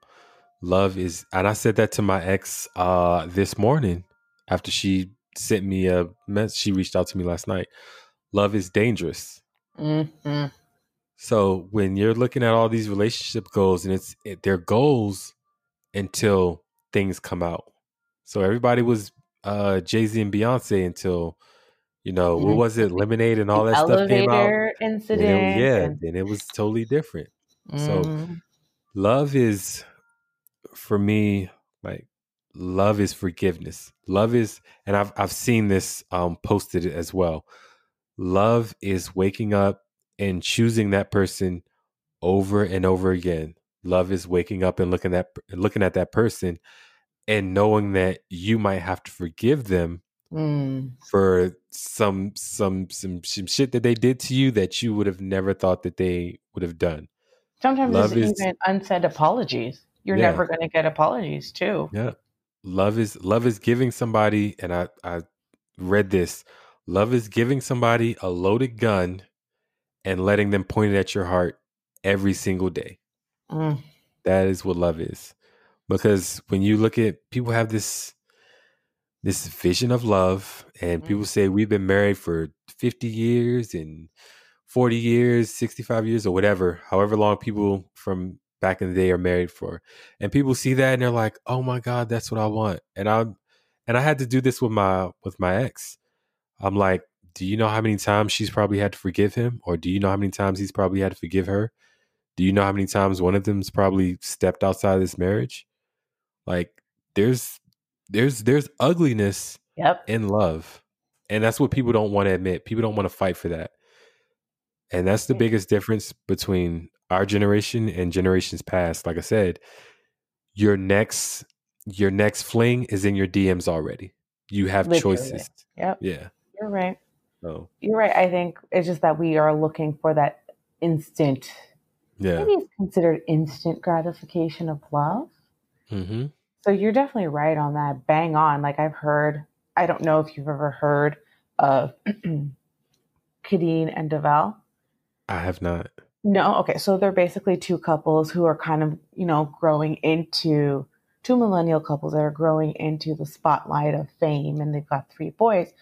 Love is and I said that to my ex uh this morning after she sent me a mess she reached out to me last night. Love is dangerous. hmm So when you're looking at all these relationship goals and it's it, they're goals until things come out. So everybody was uh Jay Z and Beyonce until you know what Mhm. was it Lemonade and all The that stuff came out. Then incident. yeah, and- then it was totally different. So Mhm. love is for me like love is forgiveness. Love is and I've I've seen this um posted as well. Love is waking up and choosing that person over and over again. Love is waking up and looking at looking at that person and knowing that you might have to forgive them Mm. for some some some some shit that they did to you that you would have never thought that they would have done. Sometimes Love it's is even unsaid apologies. You're Yeah. never going to get apologies too. Yeah. Love is love is giving somebody and I I read this. Love is giving somebody a loaded gun and letting them point it at your heart every single day. Mm. That is what love is. Because when you look at people have this this vision of love and people Mm. say we've been married for 50 years and 40 years, 65 years or whatever, however long people from back in the day are married for. And people see that and they're like, "Oh my god, that's what I want." And I and I had to do this with my with my ex. I'm like, "Do you know how many times she's probably had to forgive him or do you know how many times he's probably had to forgive her?" Do you know how many times one of them's probably stepped outside of this marriage? Like there's there's there's ugliness Yep. in love. And that's what people don't want to admit. People don't want to fight for that. And that's the biggest difference between our generation and generations past. Like I said, your next your next fling is in your DMs already. You have Literally. choices. Yep. Yeah. You're right. So You're right. I think it's just that we are looking for that instant, yeah. maybe it's considered instant gratification of love. Mm-hmm. So you're definitely right on that. Bang on. Like I've heard, I don't know if you've ever heard of Kadeen and Devar. I have not. No, okay. So they're basically two couples who are kind of, you know, growing into two millennial couples that are growing into the spotlight of fame and they've got three boys.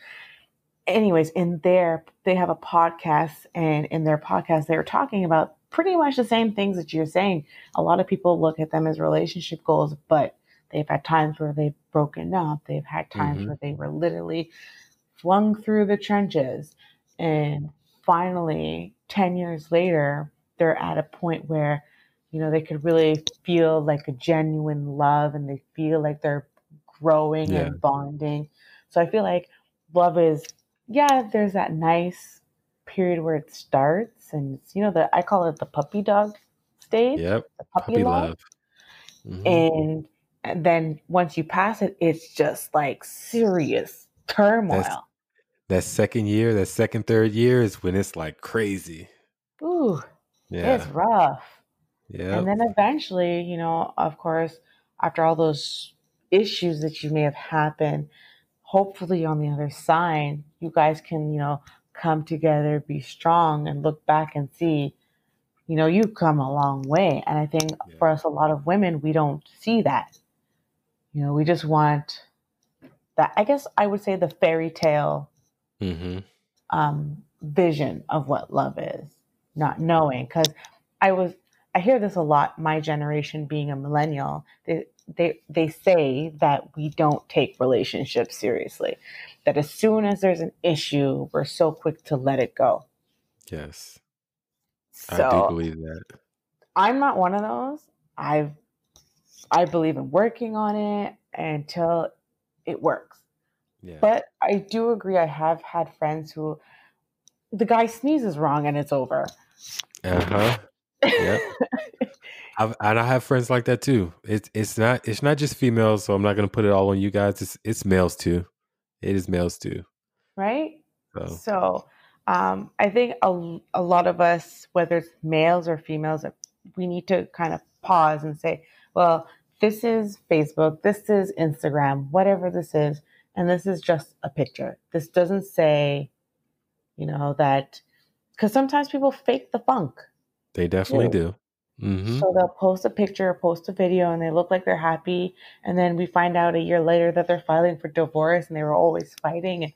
Anyways, in their they have a podcast and in their podcast they were talking about pretty much the same things that you're saying. A lot of people look at them as relationship goals, but they've had times where they've broken up. They've had times Mhm. where they were literally flung through the trenches and finally 10 years later they're at a point where you know they could really feel like a genuine love and they feel like they're growing Yeah. and bonding so i feel like love is yeah there's that nice period where it starts and it's you know the i call it the puppy dog stage Yep. the puppy, Puppy love, love. Mhm. and, and then once you pass it it's just like serious turmoil that second year, that second, third year is when it's like crazy. ooh Yeah. it's rough Yeah. And then eventually, you know, of course, after all those issues that you may have happened, hopefully on the other side, you guys can, you know, come together, be strong, and look back and see, you know, you've come a long way. And I think Yeah. for us, a lot of women, we don't see that. You know, we just want that, I guess I would say the fairy tale Mm-hmm. um, vision of what love is, not knowing. Because I was, I hear this a lot. My generation, being a millennial, they they they say that we don't take relationships seriously. That as soon as there's an issue, we're so quick to let it go. Yes. So I do believe that. I'm not one of those. I've I believe in working on it until it works. Yeah. But I do agree. I have had friends who the guy sneezes wrong and it's over. Uh huh. Yeah. I've, and I have friends like that too. It's it's not it's not just females, so I'm not gonna put it all on you guys. It's it's males too. It is males too. Right. So So, um, I think a, a lot of us, whether it's males or females, we need to kind of pause and say, well, this is Facebook, this is Instagram, whatever this is, and this is just a picture. This doesn't say, you know, that because sometimes people fake the funk. they definitely do. hmm So they'll post a picture, or post a video, and they look like they're happy. And then we find out a year later that they're filing for divorce and they were always fighting and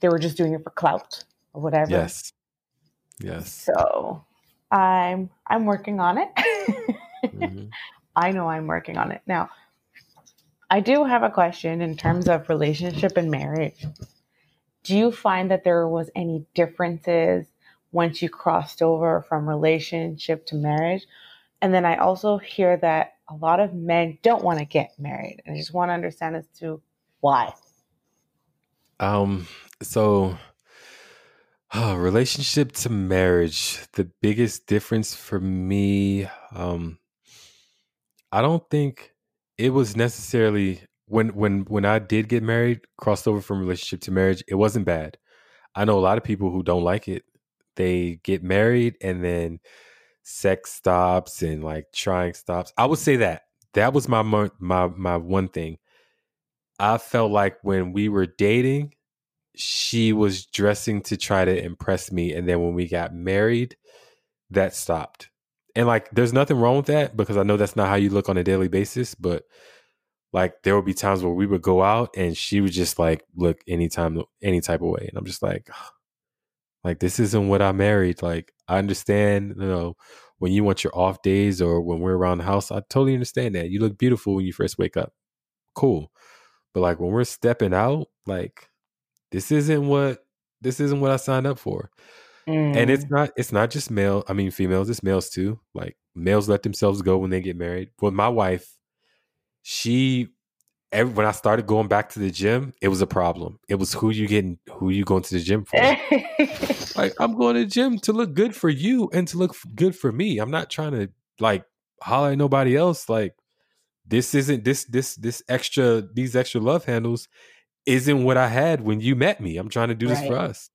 they were just doing it for clout or whatever. Yes. Yes. So I'm I'm working on it. Mhm. I know I'm working on it. Now, I do have a question in terms of relationship and marriage. Do you find that there was any differences once you crossed over from relationship to marriage? And then I also hear that a lot of men don't want to get married. And I just want to understand as to why. Um. So, uh, relationship to marriage. The biggest difference for me, um, I don't think it was necessarily when when when I did get married, crossed over from relationship to marriage. It wasn't bad. I know a lot of people who don't like it. They get married and then sex stops and like trying stops. I would say that that was my my my one thing. I felt like when we were dating, she was dressing to try to impress me, and then when we got married, that stopped. And like, there's nothing wrong with that because I know that's not how you look on a daily basis. But like, there would be times where we would go out and she would just like look anytime, any type of way, and I'm just like, like this isn't what I married. Like, I understand, you know, when you want your off days or when we're around the house, I totally understand that. You look beautiful when you first wake up. Cool. But like when we're stepping out, like this isn't what this isn't what I signed up for. And it's Mm, not it's not just male, I mean females, it's males too. Like males let themselves go when they get married. Well, my wife, she every, when I started going back to the gym, it was a problem. It was who you getting who you going to the gym for? Like I'm going to the gym to look good for you and to look good for me. I'm not trying to like holler at nobody else. Like this isn't this this this extra these extra love handles isn't what I had when you met me. I'm trying to do this for us.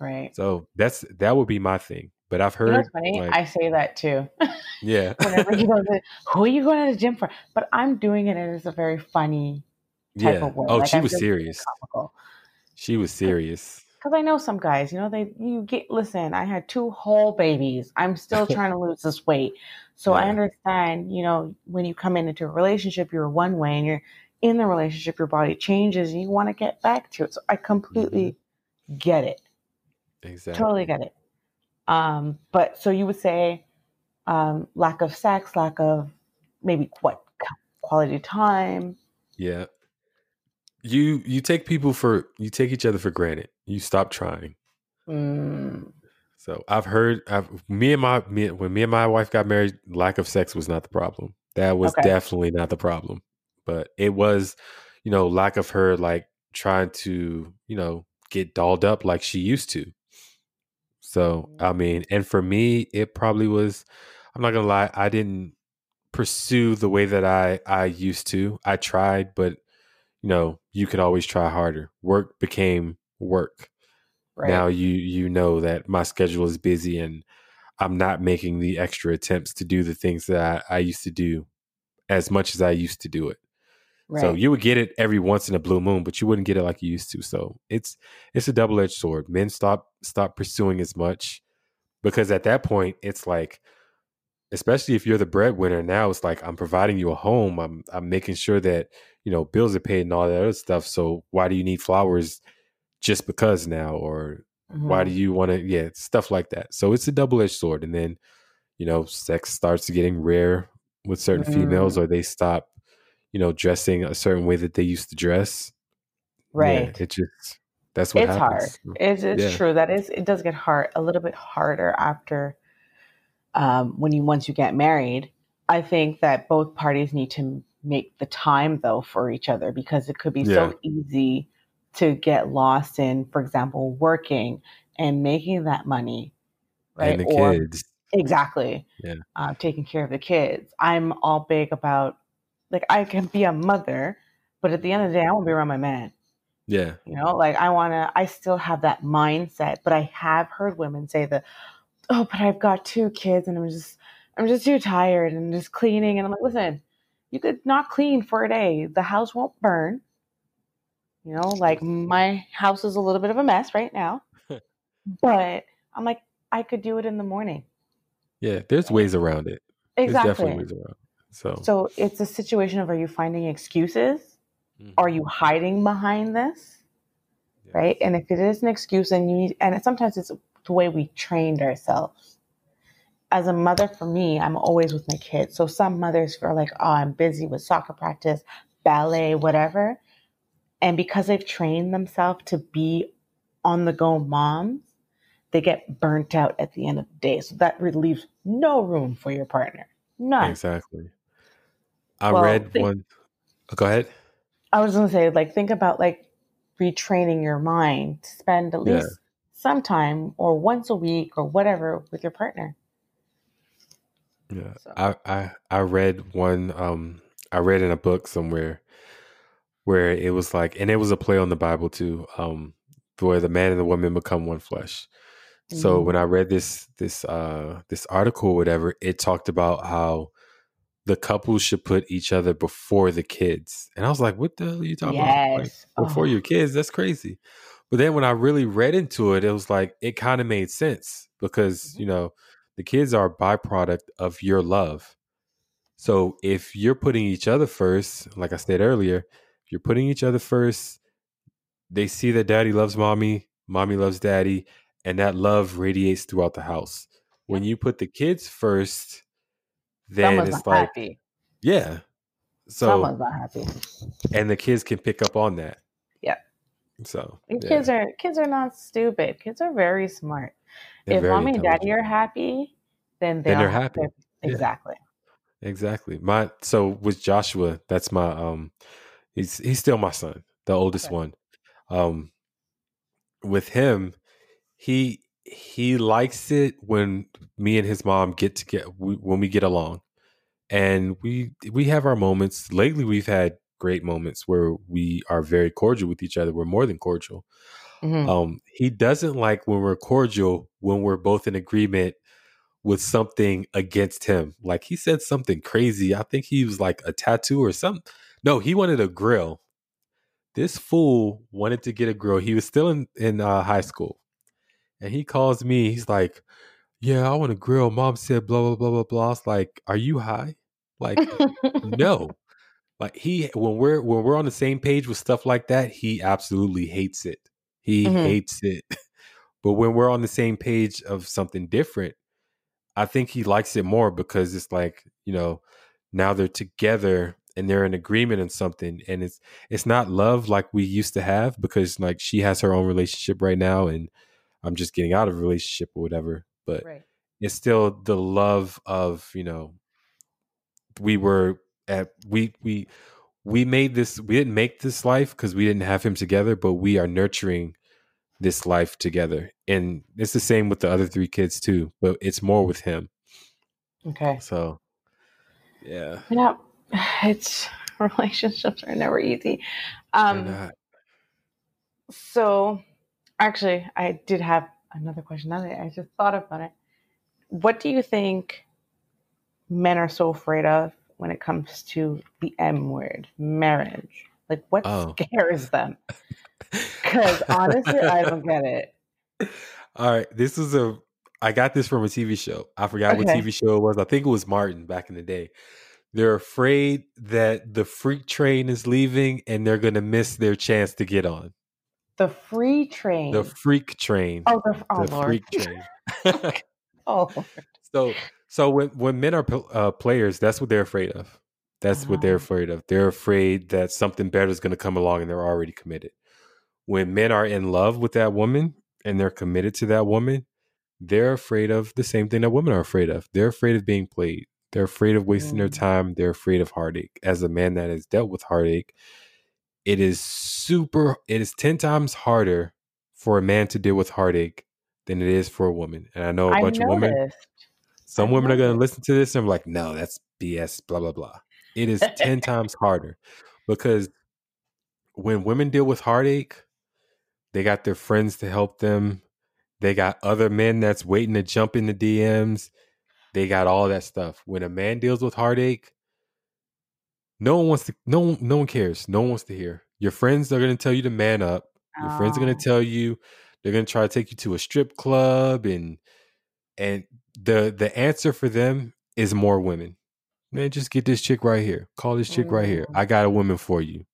Right. So that's that would be my thing. But I've You know heard funny? like I say that too. yeah. Whenever he goes, who are you going to the gym for? But I'm doing it as a very funny type yeah. of way. Oh, Like she I'm was serious. She was serious. Because I know some guys, you know, they you get listen, I had two whole babies. I'm still trying to lose this weight. So I understand, you know, when you come in into a relationship, you're one way and you're in the relationship, your body changes and you want to get back to it. So I completely mm-hmm. get it. Totally Exactly. get it. Um, but so you would say um, lack of sex, lack of maybe what quality time. Yeah. You you take people for you take each other for granted. You stop trying. Mm, So I've heard I've me and my me, when me and my wife got married, lack of sex was not the problem. That was okay. definitely not the problem. But it was, you know, lack of her like trying to, you know, get dolled up like she used to. So I mean, and for me, it probably was I'm not gonna lie, I didn't pursue the way that I I used to. I tried, but you know, you could always try harder. Work became work. Now you you know that my schedule is busy and I'm not making the extra attempts to do the things that I, I used to do as much as I used to do it. So you would get it every once in a blue moon, but you wouldn't get it like you used to. So it's it's a double edged sword. Men stop stop pursuing as much because at that point it's like especially if you're the breadwinner now it's like i'm providing you a home. I'm i'm making sure that you know bills are paid and all that other stuff. So why do you need flowers just because now? Or why do hmm you want to yeah stuff like that. So it's a double-edged sword. And then you know sex starts getting rare with certain females Mm, or they stop you know dressing a certain way that they used to dress yeah right. it just that's what It's hard. It's it's yeah true. That is it does get hard a little bit harder after um when you once you get married. I think that both parties need to make the time though for each other because it could be yeah so easy to get lost in, for example, working, and making that money, right? Or kids. exactly, Yeah. uh, taking care of the kids. I'm all big about like I can be a mother, but at the end of the day, I want to be around my man. Yeah. You know, like I want to. I still have that mindset, but I have heard women say that, "Oh, but I've got two kids, and I'm just, I'm just too tired, and just cleaning." And I'm like, listen, you could not clean for a day. The house won't burn. You know, like my house is a little bit of a mess right now, but I'm like, I could do it in the morning. Yeah. There's ways around it. There's definitely Exactly. ways around it. So, So it's a situation of are you finding excuses? Mhm. Are you hiding behind this? Right? And if it is an excuse, and you need, and sometimes it's the way we trained ourselves. As a mother, for me, I'm always with my kids. So some mothers are like, oh, I'm busy with soccer practice, ballet, whatever. And because they've trained themselves to be on the go moms, they get burnt out at the end of the day. So that leaves no room for your partner. None. Exactly. I Well, read think- one. oh, go ahead. I was gonna say, like, think about like retraining your mind to spend at Yeah. least some time or once a week or whatever with your partner. Yeah. So- I, I I read one um I read in a book somewhere where it was like and it was a play on the Bible too, um, where the man and the woman become one flesh. So Mhm. when I read this this uh this article or whatever, it talked about how the couple should put each other before the kids. And I was like, what the hell are you talking about? Like, before Oh. your kids, that's crazy. But then when I really read into it, it was like it kind of made sense because, Mhm. you know, the kids are a byproduct of your love. So if you're putting each other first, like I said earlier, if you're putting each other first, they see that daddy loves mommy, mommy loves daddy, and that love radiates throughout the house. When you put the kids first, then Someone's it's like, happy. yeah. So Someone's not happy. and the kids can pick up on that. Yeah. So yeah, Kids are kids are not stupid. Kids are very smart. they're if very mommy and daddy are happy, then they Then they're happy. Yeah. Exactly. Exactly. My so with Joshua, that's my um he's he's still my son, the oldest Okay. one. Um with him, he he likes it when me and his mom get to get when we get along. And we we have our moments. Lately we've had great moments where we are very cordial with each other. We're more than cordial. Mhm. Um he doesn't like when we're cordial when we're both in agreement with something against him. Like he said something crazy. I think he was like a tattoo or something. No, he wanted a grill. This fool wanted to get a grill. He was still in in uh, high school, and he calls me. He's like, "Yeah, I want to grill." Mom said, "Blah blah blah blah blah." I was like, "Are you high?" Like, no. Like he when we're when we're on the same page with stuff like that, he absolutely hates it. He Mhm. hates it. but when we're on the same page of something different, I think he likes it more because it's like, you know, now they're together and they're in agreement on something and it's it's not love like we used to have because like she has her own relationship right now and I'm just getting out of a relationship or whatever, but right. it's still the love of, you know, we were at we we we made this we didn't make this life because we didn't have him together, but we are nurturing this life together. And it's the same with the other three kids too, but it's more with him. Okay. So yeah. Yeah. It's relationships are never easy. Um so actually I did have another question. Now that I just thought about it. What do you think men are so afraid of when it comes to the M word, marriage? Like what Oh. scares them? Because honestly, I don't get it. All right, this is a. I got this from a TV show. I forgot what TV show it was. I think it was Martin back in the day. They're afraid that the freak train is leaving and they're going to miss their chance to get on The free train. the freak train. oh, the, oh the freak train. oh, Lord. so, so when when men are uh, players, that's what they're afraid of. That's what they're Ah. afraid of. They're afraid that something better is going to come along and they're already committed. When men are in love with that woman and they're committed to that woman, they're afraid of the same thing that women are afraid of. They're afraid of being played. They're afraid of wasting their Mm. time. They're afraid of heartache. As a man that has dealt with heartache, it is super, it is 10 times harder for a man to deal with heartache than it is for a woman. And I know a bunch of women. Some women are going to listen to this and be like, "No, that's BS." Blah blah blah. It is ten times harder because when women deal with heartache, they got their friends to help them. They got other men that's waiting to jump in the DMs. They got all that stuff. When a man deals with heartache, no one wants to. No, one- no one cares. No one wants to hear. Your friends are going to tell you to man up. Your friends are going Oh. to tell you they're going to try to take you to a strip club and and the the answer for them is more women. Man, just get this chick right here. Call this chick right here. Mm. I got a woman for you.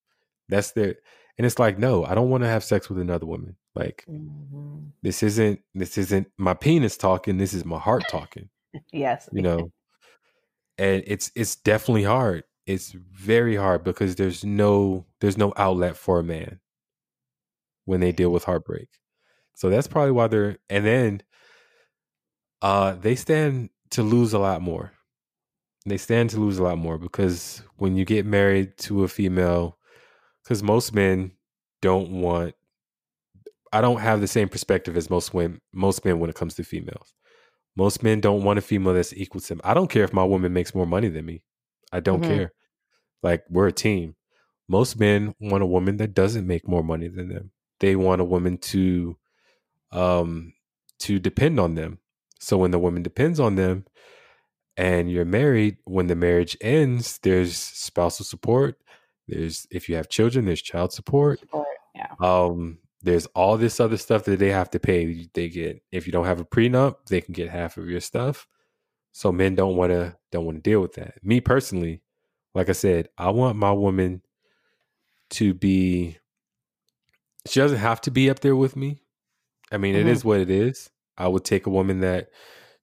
That's their and it's like, no, I don't want to have sex with another woman. Like Mhm. this isn't this isn't my penis talking, this is my heart talking, Yes. you know. And it's it's definitely hard. It's very hard because there's no there's no outlet for a man when they deal with heartbreak. So that's probably why they're and then uh they stand to lose a lot more. They stand to lose a lot more because when you get married to a female cuz most men don't want I don't have the same perspective as most women most men when it comes to females. Most men don't want a female that's equal to them. I don't care if my woman makes more money than me. I don't Mhm. care. Like we're a team. Most men want a woman that doesn't make more money than them. They want a woman to um to depend on them. So when the woman depends on them and you're married, when the marriage ends, there's spousal support. There's if you have children, there's child support. Yeah. Um, there's all this other stuff that they have to pay. They get if you don't have a prenup, they can get half of your stuff. So men don't want to don't want to deal with that. Me personally, like I said, I want my woman to be. She doesn't have to be up there with me. I mean, it Mhm. is what it is. I would take a woman that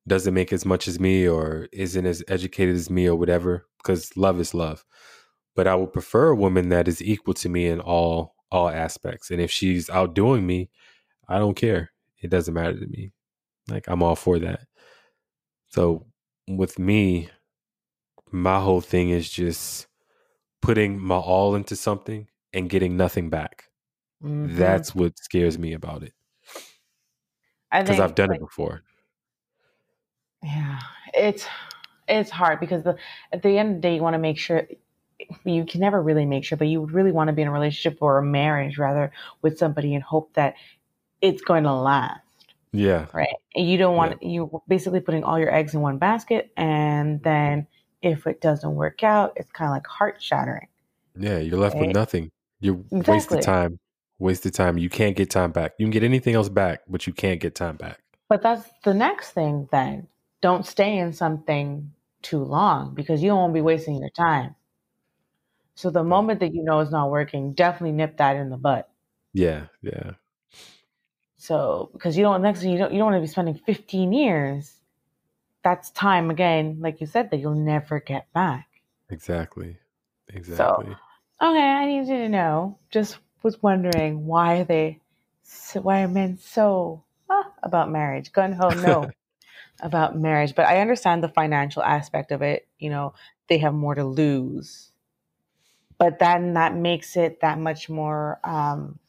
doesn't make as much as me or isn't as educated as me or whatever because love is love but i would prefer a woman that is equal to me in all all aspects and if she's outdoing me i don't care it doesn't matter to me like i'm all for that so with me my whole thing is just putting my all into something and getting nothing back. Mhm. that's what scares me about it. Because i've done like, it before. Yeah, it's it's hard because the at the end of the day, you want to make sure you can never really make sure, but you would really want to be in a relationship or a marriage rather with somebody and hope that it's going to last, yeah. right? And you don't want you basically putting all your eggs in one basket, and then if it doesn't work out, it's kind of like heart shattering. Yeah, you're left with nothing. You're Exactly. wasted time. Wasted time. You can't get time back. You can get anything else back, but you can't get time back. But that's the next thing. Then don't stay in something too long because you don't want to be wasting your time. So the moment that you know it's not working, definitely nip that in the butt. Yeah, yeah, So because you don't next thing you don't you don't want to be spending 15 years. That's time again, like you said, that you'll never get back. exactly, exactly. Okay, I need you to know. Just was wondering why are they, why are men so ah, about marriage? Gun ho no about marriage, but I understand the financial aspect of it. You know, they have more to lose, but then that makes it that much more um,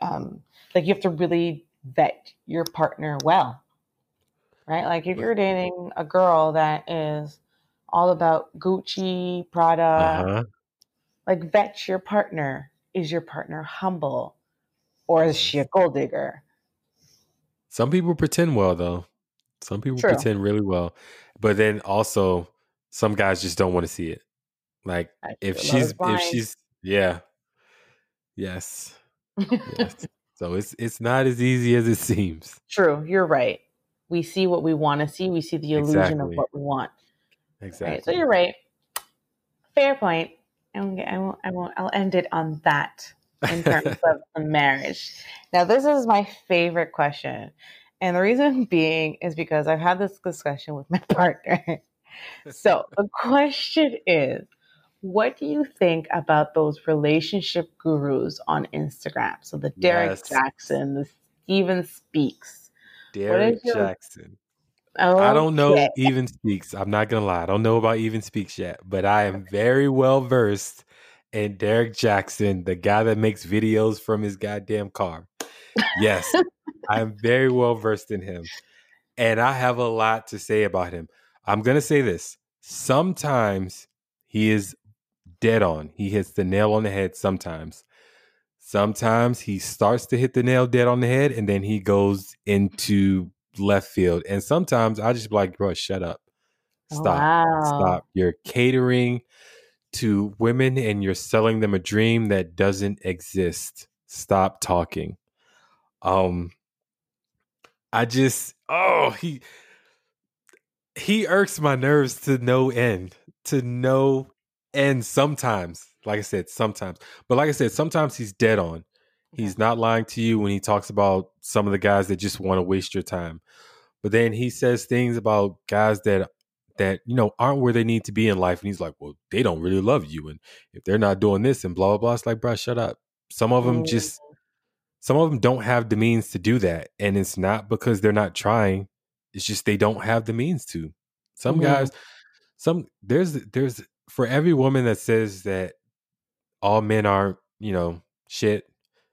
um, like you have to really vet your partner well, right? Like if you're dating a girl that is all about Gucci, Prada, Uh huh. like vet your partner. Is your partner humble, or is she a gold digger? Some people pretend well though. Some people True. pretend really well, but then also some guys just don't want to see it. Like That's if true. Love is she's if she's yeah, yes, yes. so it's it's not as easy as it seems. True, you're right. We see what we want to see. We see the illusion of what we want. Exactly. Right. So you're right. Fair point. I won't, I won't. I won't. I'll end it on that in terms of the marriage. Now, this is my favorite question, and the reason being is because I've had this discussion with my partner. So the question is, what do you think about those relationship gurus on Instagram? So the Derrick Yes. Jaxn, the Steven Speaks. Derrick Jaxn. Oh, I don't know even speaks. I'm not gonna lie. I don't know about even speaks yet, but I am very well versed in Derrick Jaxn, the guy that makes videos from his goddamn car. Yes, I'm very well versed in him. And I have a lot to say about him. I'm to say this. Sometimes he is dead on. He hits the nail on the head sometimes. Sometimes he starts to hit the nail dead on the head and then he goes into left field. And sometimes I just be like, bro, shut up. Oh, Stop. wow. Stop. You're catering to women and you're selling them a dream that doesn't exist. Stop talking. Um I just oh he he irks my nerves to no end. To no end sometimes. Like I said, sometimes. But like I said, sometimes he's dead on. He's not lying to you when he talks about some of the guys that just want to waste your time. But then he says things about guys that that you know aren't where they need to be in life, and he's like, "Well, they don't really love you, and if they're not doing this and blah blah blah." It's like, bro, shut up. Some of them Mm. just, some of them don't have the means to do that, and it's not because they're not trying. It's just they don't have the means to. Some Mhm. guys, some there's there's for every woman that says that all men are you know shit.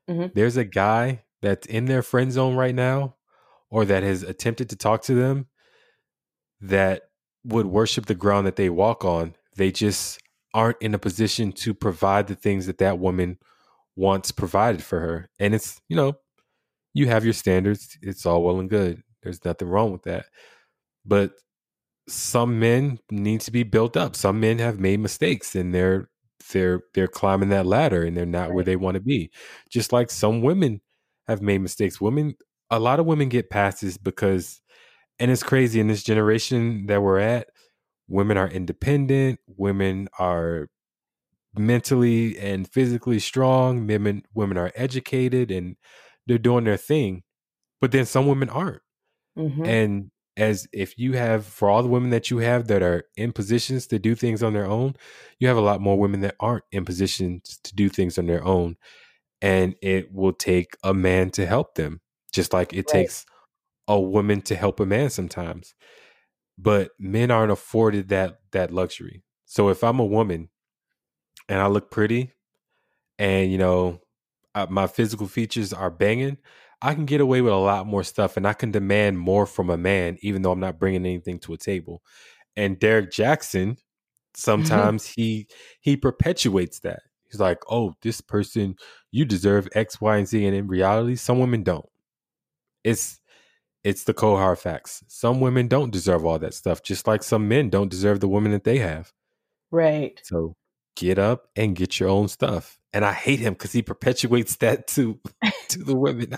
Mhm. There's a guy that's in their friend zone right now, or that has attempted to talk to them, that would worship the ground that they walk on. They just aren't in a position to provide the things that that woman wants provided for her. And it's, you know, you have your standards. It's all well and good. There's nothing wrong with that. But some men need to be built up. Some men have made mistakes and they're they're they're climbing that ladder and they're not where they want to be. Just like some women have made mistakes. Women a lot of women get passes because and it's crazy in this generation that we're at, women are independent, women are mentally and physically strong, women women are educated and they're doing their thing. But then some women aren't. Mhm. And as if you have for all the women that you have that are in positions to do things on their own, you have a lot more women that aren't in positions to do things on their own. And it will take a man to help them, just like it Right. takes a woman to help a man sometimes. But men aren't afforded that that luxury. So if I'm a woman and I look pretty and you know uh, my physical features are banging, I can get away with a lot more stuff and I can demand more from a man even though I'm not bringing anything to a table. And Derrick Jaxn mm-hmm. sometimes he he perpetuates that. He's like, "Oh, this person you deserve X, Y, and Z," and in reality, some women don't. It's it's the cold hard facts. Some women don't deserve all that stuff, just like some men don't deserve the women that they have. Right. So get up and get your own stuff. And I hate him because he perpetuates that to to the women.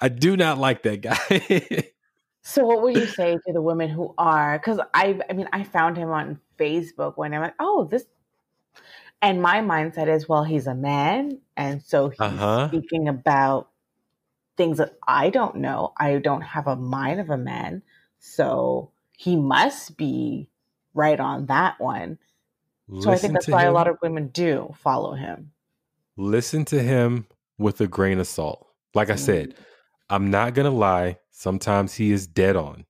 I do not like that guy. So what would you say to the women who are because I I mean I found him on Facebook when I'm like, oh this and my mindset is well he's a man and so he's Uh-huh. speaking about things that I don't know. I don't have a mind of a man. So he must be right on that one. So I think that's why a lot of women do follow him. listen to him with a grain of salt. Like I said, I'm not going to lie. Sometimes he is dead on.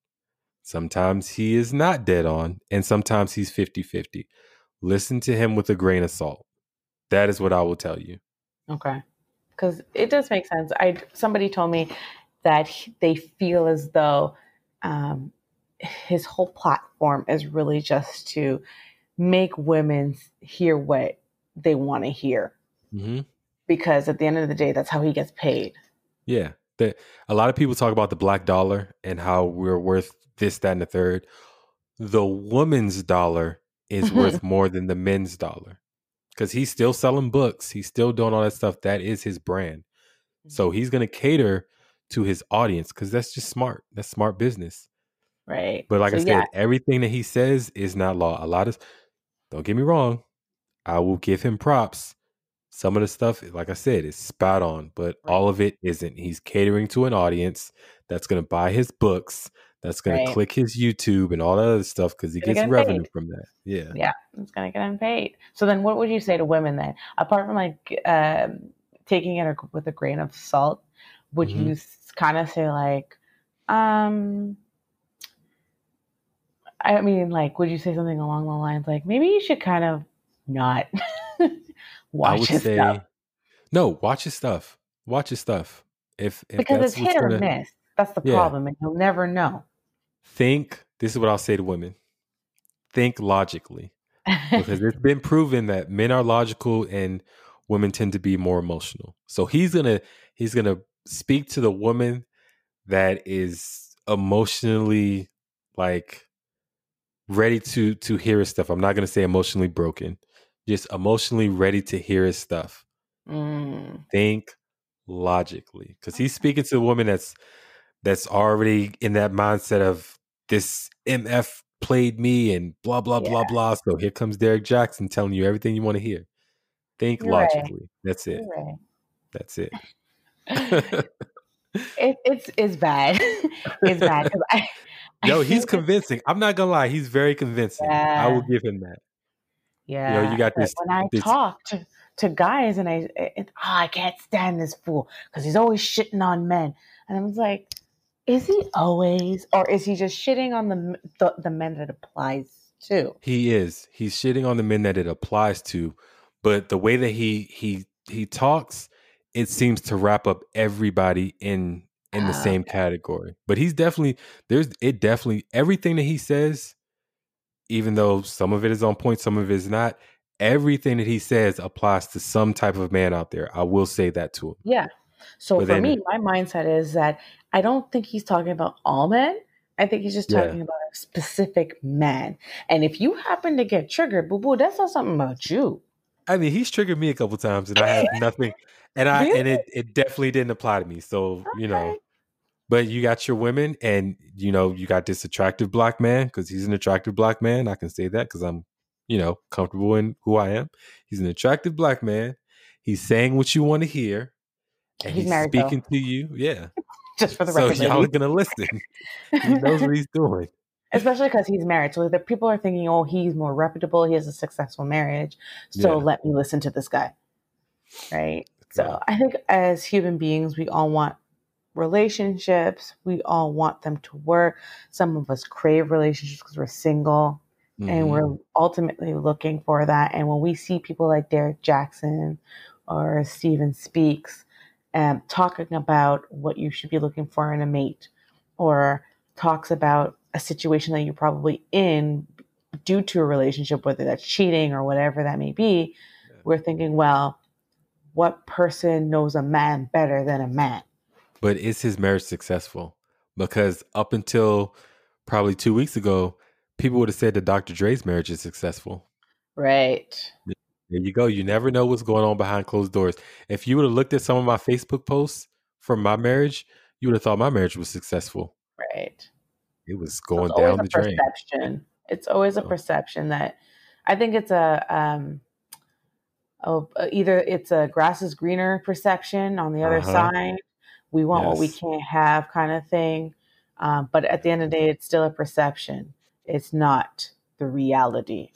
Sometimes he is not dead on. And sometimes he's 50 50. Listen to him with a grain of salt. That is what I will tell you. Okay. Because it does make sense. I somebody told me that he- they feel as though um, his whole platform is really just to make women hear what they want to hear. hmm Because at the end of the day, that's how he gets paid. Yeah. The, a lot of people talk about the black dollar and how we're worth this, that, and the third. The woman's dollar is worth more than the men's dollar because he's still selling books. He's still doing all that stuff. That is his brand. So he's going to cater to his audience because that's just smart. That's smart business. Right. But like So, I said, yeah, everything that he says is not law. A lot of, don't get me wrong, I will give him props. Some of the stuff, like I said, is spot on, but Right. all of it isn't. He's catering to an audience that's going to buy his books, that's going Right. to click his YouTube and all that other stuff because he gets revenue paid. from that. Yeah. yeah, it's gonna get paid. So then, what would you say to women then, apart from like um, taking it with a grain of salt? Would Mhm. you kind of say like, um, I mean, like, would you say something along the lines like maybe you should kind of not I watch would his say, stuff? no, watch his stuff. Watch his stuff. If, if because that's it's hit or gonna, miss. That's the yeah, problem, and you'll never know. think. This is what I'll say to women: think logically, because it's been proven that men are logical and women tend to be more emotional. So he's gonna he's gonna speak to the woman that is emotionally like ready to to hear his stuff. I'm not gonna say emotionally broken, just emotionally ready to hear his stuff. Mm, Think logically, because he's speaking to a woman that's that's already in that mindset of this MF played me and blah blah blah yeah, blah. So here comes Derrick Jaxn telling you everything you want to hear. Think you're right. logically. That's it. Right. That's it. it, it's it's bad. it's bad because I I Yo, he's convincing. I'm not gonna lie, he's very convincing. I will give him that. You know, yeah. you got But this when I this talk to guys and I it, it- oh, I can't stand this fool because he's always shitting on men, and I was like, is he always, or is he just shitting on the the, the men that it applies to? he is. He's shitting on the men that it applies to, but the way that he he he talks, it seems to wrap up everybody in in the Uh, same category. But he's definitely there's it definitely everything that he says, even though some of it is on point, some of it is not. Everything that he says applies to some type of man out there. I will say that to him. Yeah. So But for then, me, my mindset is that I don't think he's talking about all men. I think he's just yeah, talking about a specific man. And if you happen to get triggered, boo boo, that's not something about you. I mean, he's triggered me a couple times, and I have nothing, and I and it it definitely didn't apply to me. So you know, but you got your women, and you know, you got this attractive black man because he's an attractive black man. I can say that because I'm, you know, comfortable in who I am. He's an attractive black man. He's saying what you want to hear, and He's he's married though, speaking to you. Yeah. just for the So record, y'all are gonna listen. He knows what he's doing. Especially because he's married. So the people are thinking, oh, he's more reputable. He has a successful marriage. So Yeah. let me listen to this guy. Right. So. I think as human beings, we all want relationships. We all want them to work. Some of us crave relationships because we're single and hmm we're ultimately looking for that. And when we see people like Derrick Jaxn or Steven Speaks um, talking about what you should be looking for in a mate or talks about a situation that you're probably in due to a relationship, whether that's cheating or whatever that may be, Yeah. we're thinking, well, what person knows a man better than a man? But is his marriage successful? Because up until probably two weeks ago, people would have said that Dr. Dre's marriage is successful. Right. There you go. You never know what's going on behind closed doors. If you would have looked at some of my Facebook posts from my marriage, you would have thought my marriage was successful. Right. It was So going always down the drain. perception. It's always a So, perception that I think it's a um either it's a grass is greener perception on the other huh. side. We want what we can't have kind of thing. Um, but at the end of the day, it's still a perception. It's not the reality.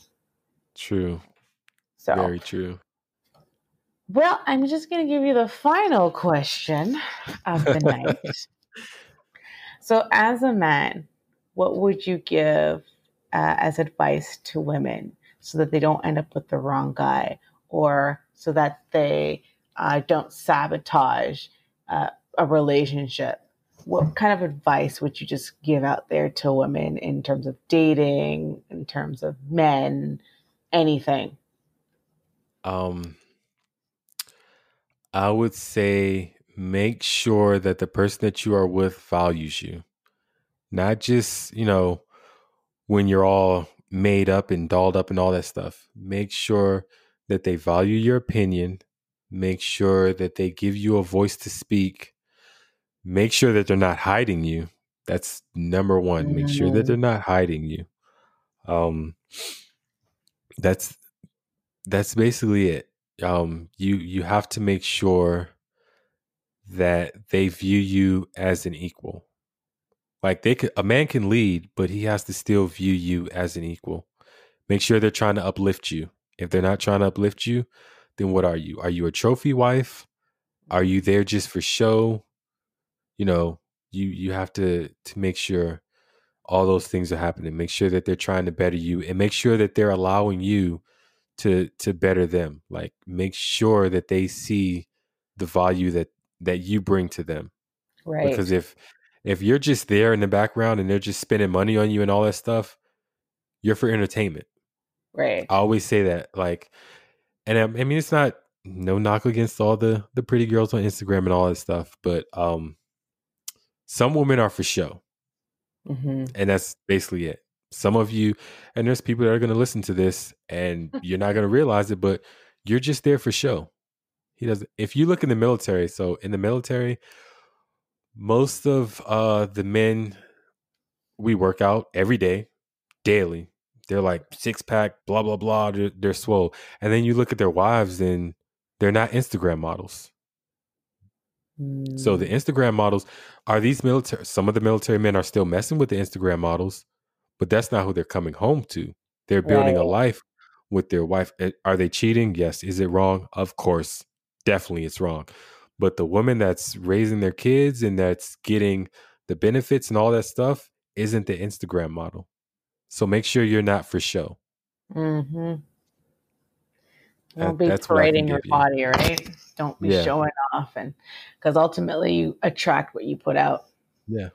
True. So, Very true. well, I'm just going to give you the final question of the night. So, as a man, what would you give uh, as advice to women so that they don't end up with the wrong guy or so that they uh, don't sabotage uh, a relationship? What kind of advice would you just give out there to women in terms of dating, in terms of men, anything? Um, I would say make sure that the person that you are with values you. Not just, you know, when you're all made up and dolled up and all that stuff. Make sure that they value your opinion. Make sure that they give you a voice to speak. Make sure that they're not hiding you. That's number one. Make sure that they're not hiding you. Um, that's that's basically it. Um, you you have to make sure that they view you as an equal. Like they could, a man can lead, but he has to still view you as an equal. Make sure they're trying to uplift you. If they're not trying to uplift you, then what are you? Are you a trophy wife? Are you there just for show? You know, you you have to to make sure all those things are happening. Make sure that they're trying to better you and make sure that they're allowing you to to better them. Like make sure that they see the value that that you bring to them. Right. Because if if you're just there in the background and they're just spending money on you and all that stuff, you're for entertainment. right. I always say that. Like, and I, I mean, it's not no knock against all the the pretty girls on Instagram and all that stuff, but um, some women are for show, hmm and that's basically it. Some of you, and there's people that are going to listen to this, and you're not going to realize it, but you're just there for show. He doesn't. If you look in the military, so in the military, most of uh the men we work out every day, daily. They're like six pack, blah blah blah. They're, they're swole, and then you look at their wives, and they're not Instagram models. So the Mm. Instagram models are these military. Some of the military men are still messing with the Instagram models, but that's not who they're coming home to. They're building a life with their wife. Eh, Are they cheating? Yes. Is it wrong? Of course. Definitely, it's wrong. But the woman that's raising their kids and that's getting the benefits and all that stuff isn't the Instagram model. So make sure you're not for show. Mm-hmm. That- Don't be I can parading your give you. body, right? Don't be Yeah. showing off, and because ultimately you attract what you put out, Yeah,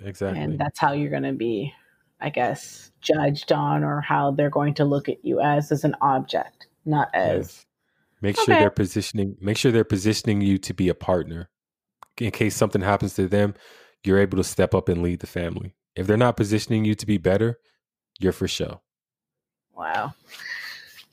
exactly. and that's how you're going to be, I guess, judged on, or how they're going to look at you as as an object, not as Yes. Make sure Okay. they're positioning. Make sure they're positioning you to be a partner. In case something happens to them, you're able to step up and lead the family. If they're not positioning you to be better, you're for show. Wow.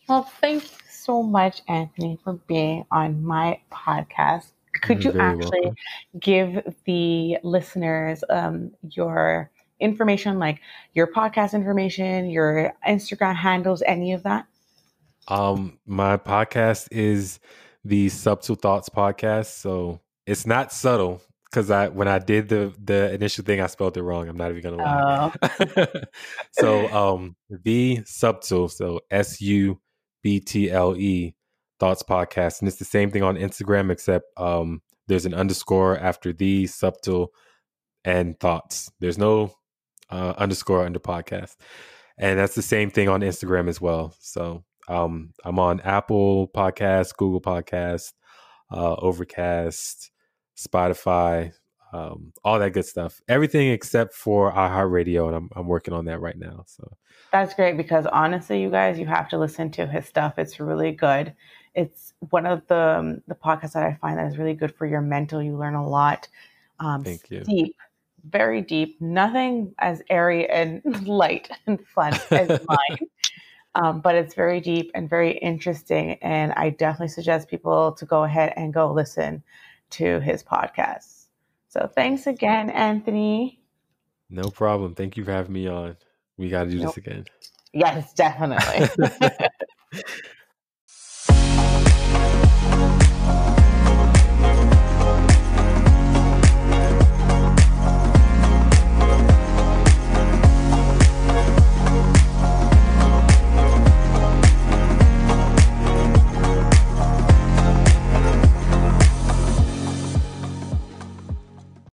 Well, thank you so much, Anthony, for being on my podcast. Could you You're very actually welcome. give the listeners um, your information, like your podcast information, your Instagram handles, any of that? Um, my podcast is the Subtle Thoughts podcast. So it's not subtle because I when I did the the initial thing, I spelled it wrong. I'm not even gonna lie. Oh, so um the subtle so s-u-b-t-l-e thoughts podcast and it's the same thing on instagram except um there's an underscore after the subtle and thoughts there's no uh, underscore under podcast and that's the same thing on instagram as well so um i'm on apple podcast google podcast uh overcast spotify um, all that good stuff. Everything except for iHeartRadio, and I'm I'm working on that right now. So that's great because honestly, you guys, you have to listen to his stuff. It's really good. It's one of the um, the podcasts that I find that is really good for your mental. You learn a lot. Um, Thank you. Deep, very deep. Nothing as airy and light and fun as mine. Um, but it's very deep and very interesting. And I definitely suggest people to go ahead and go listen to his podcast. So thanks again, Anthony. no problem. Thank you for having me on. We got to do Nope. this again. Yes, definitely.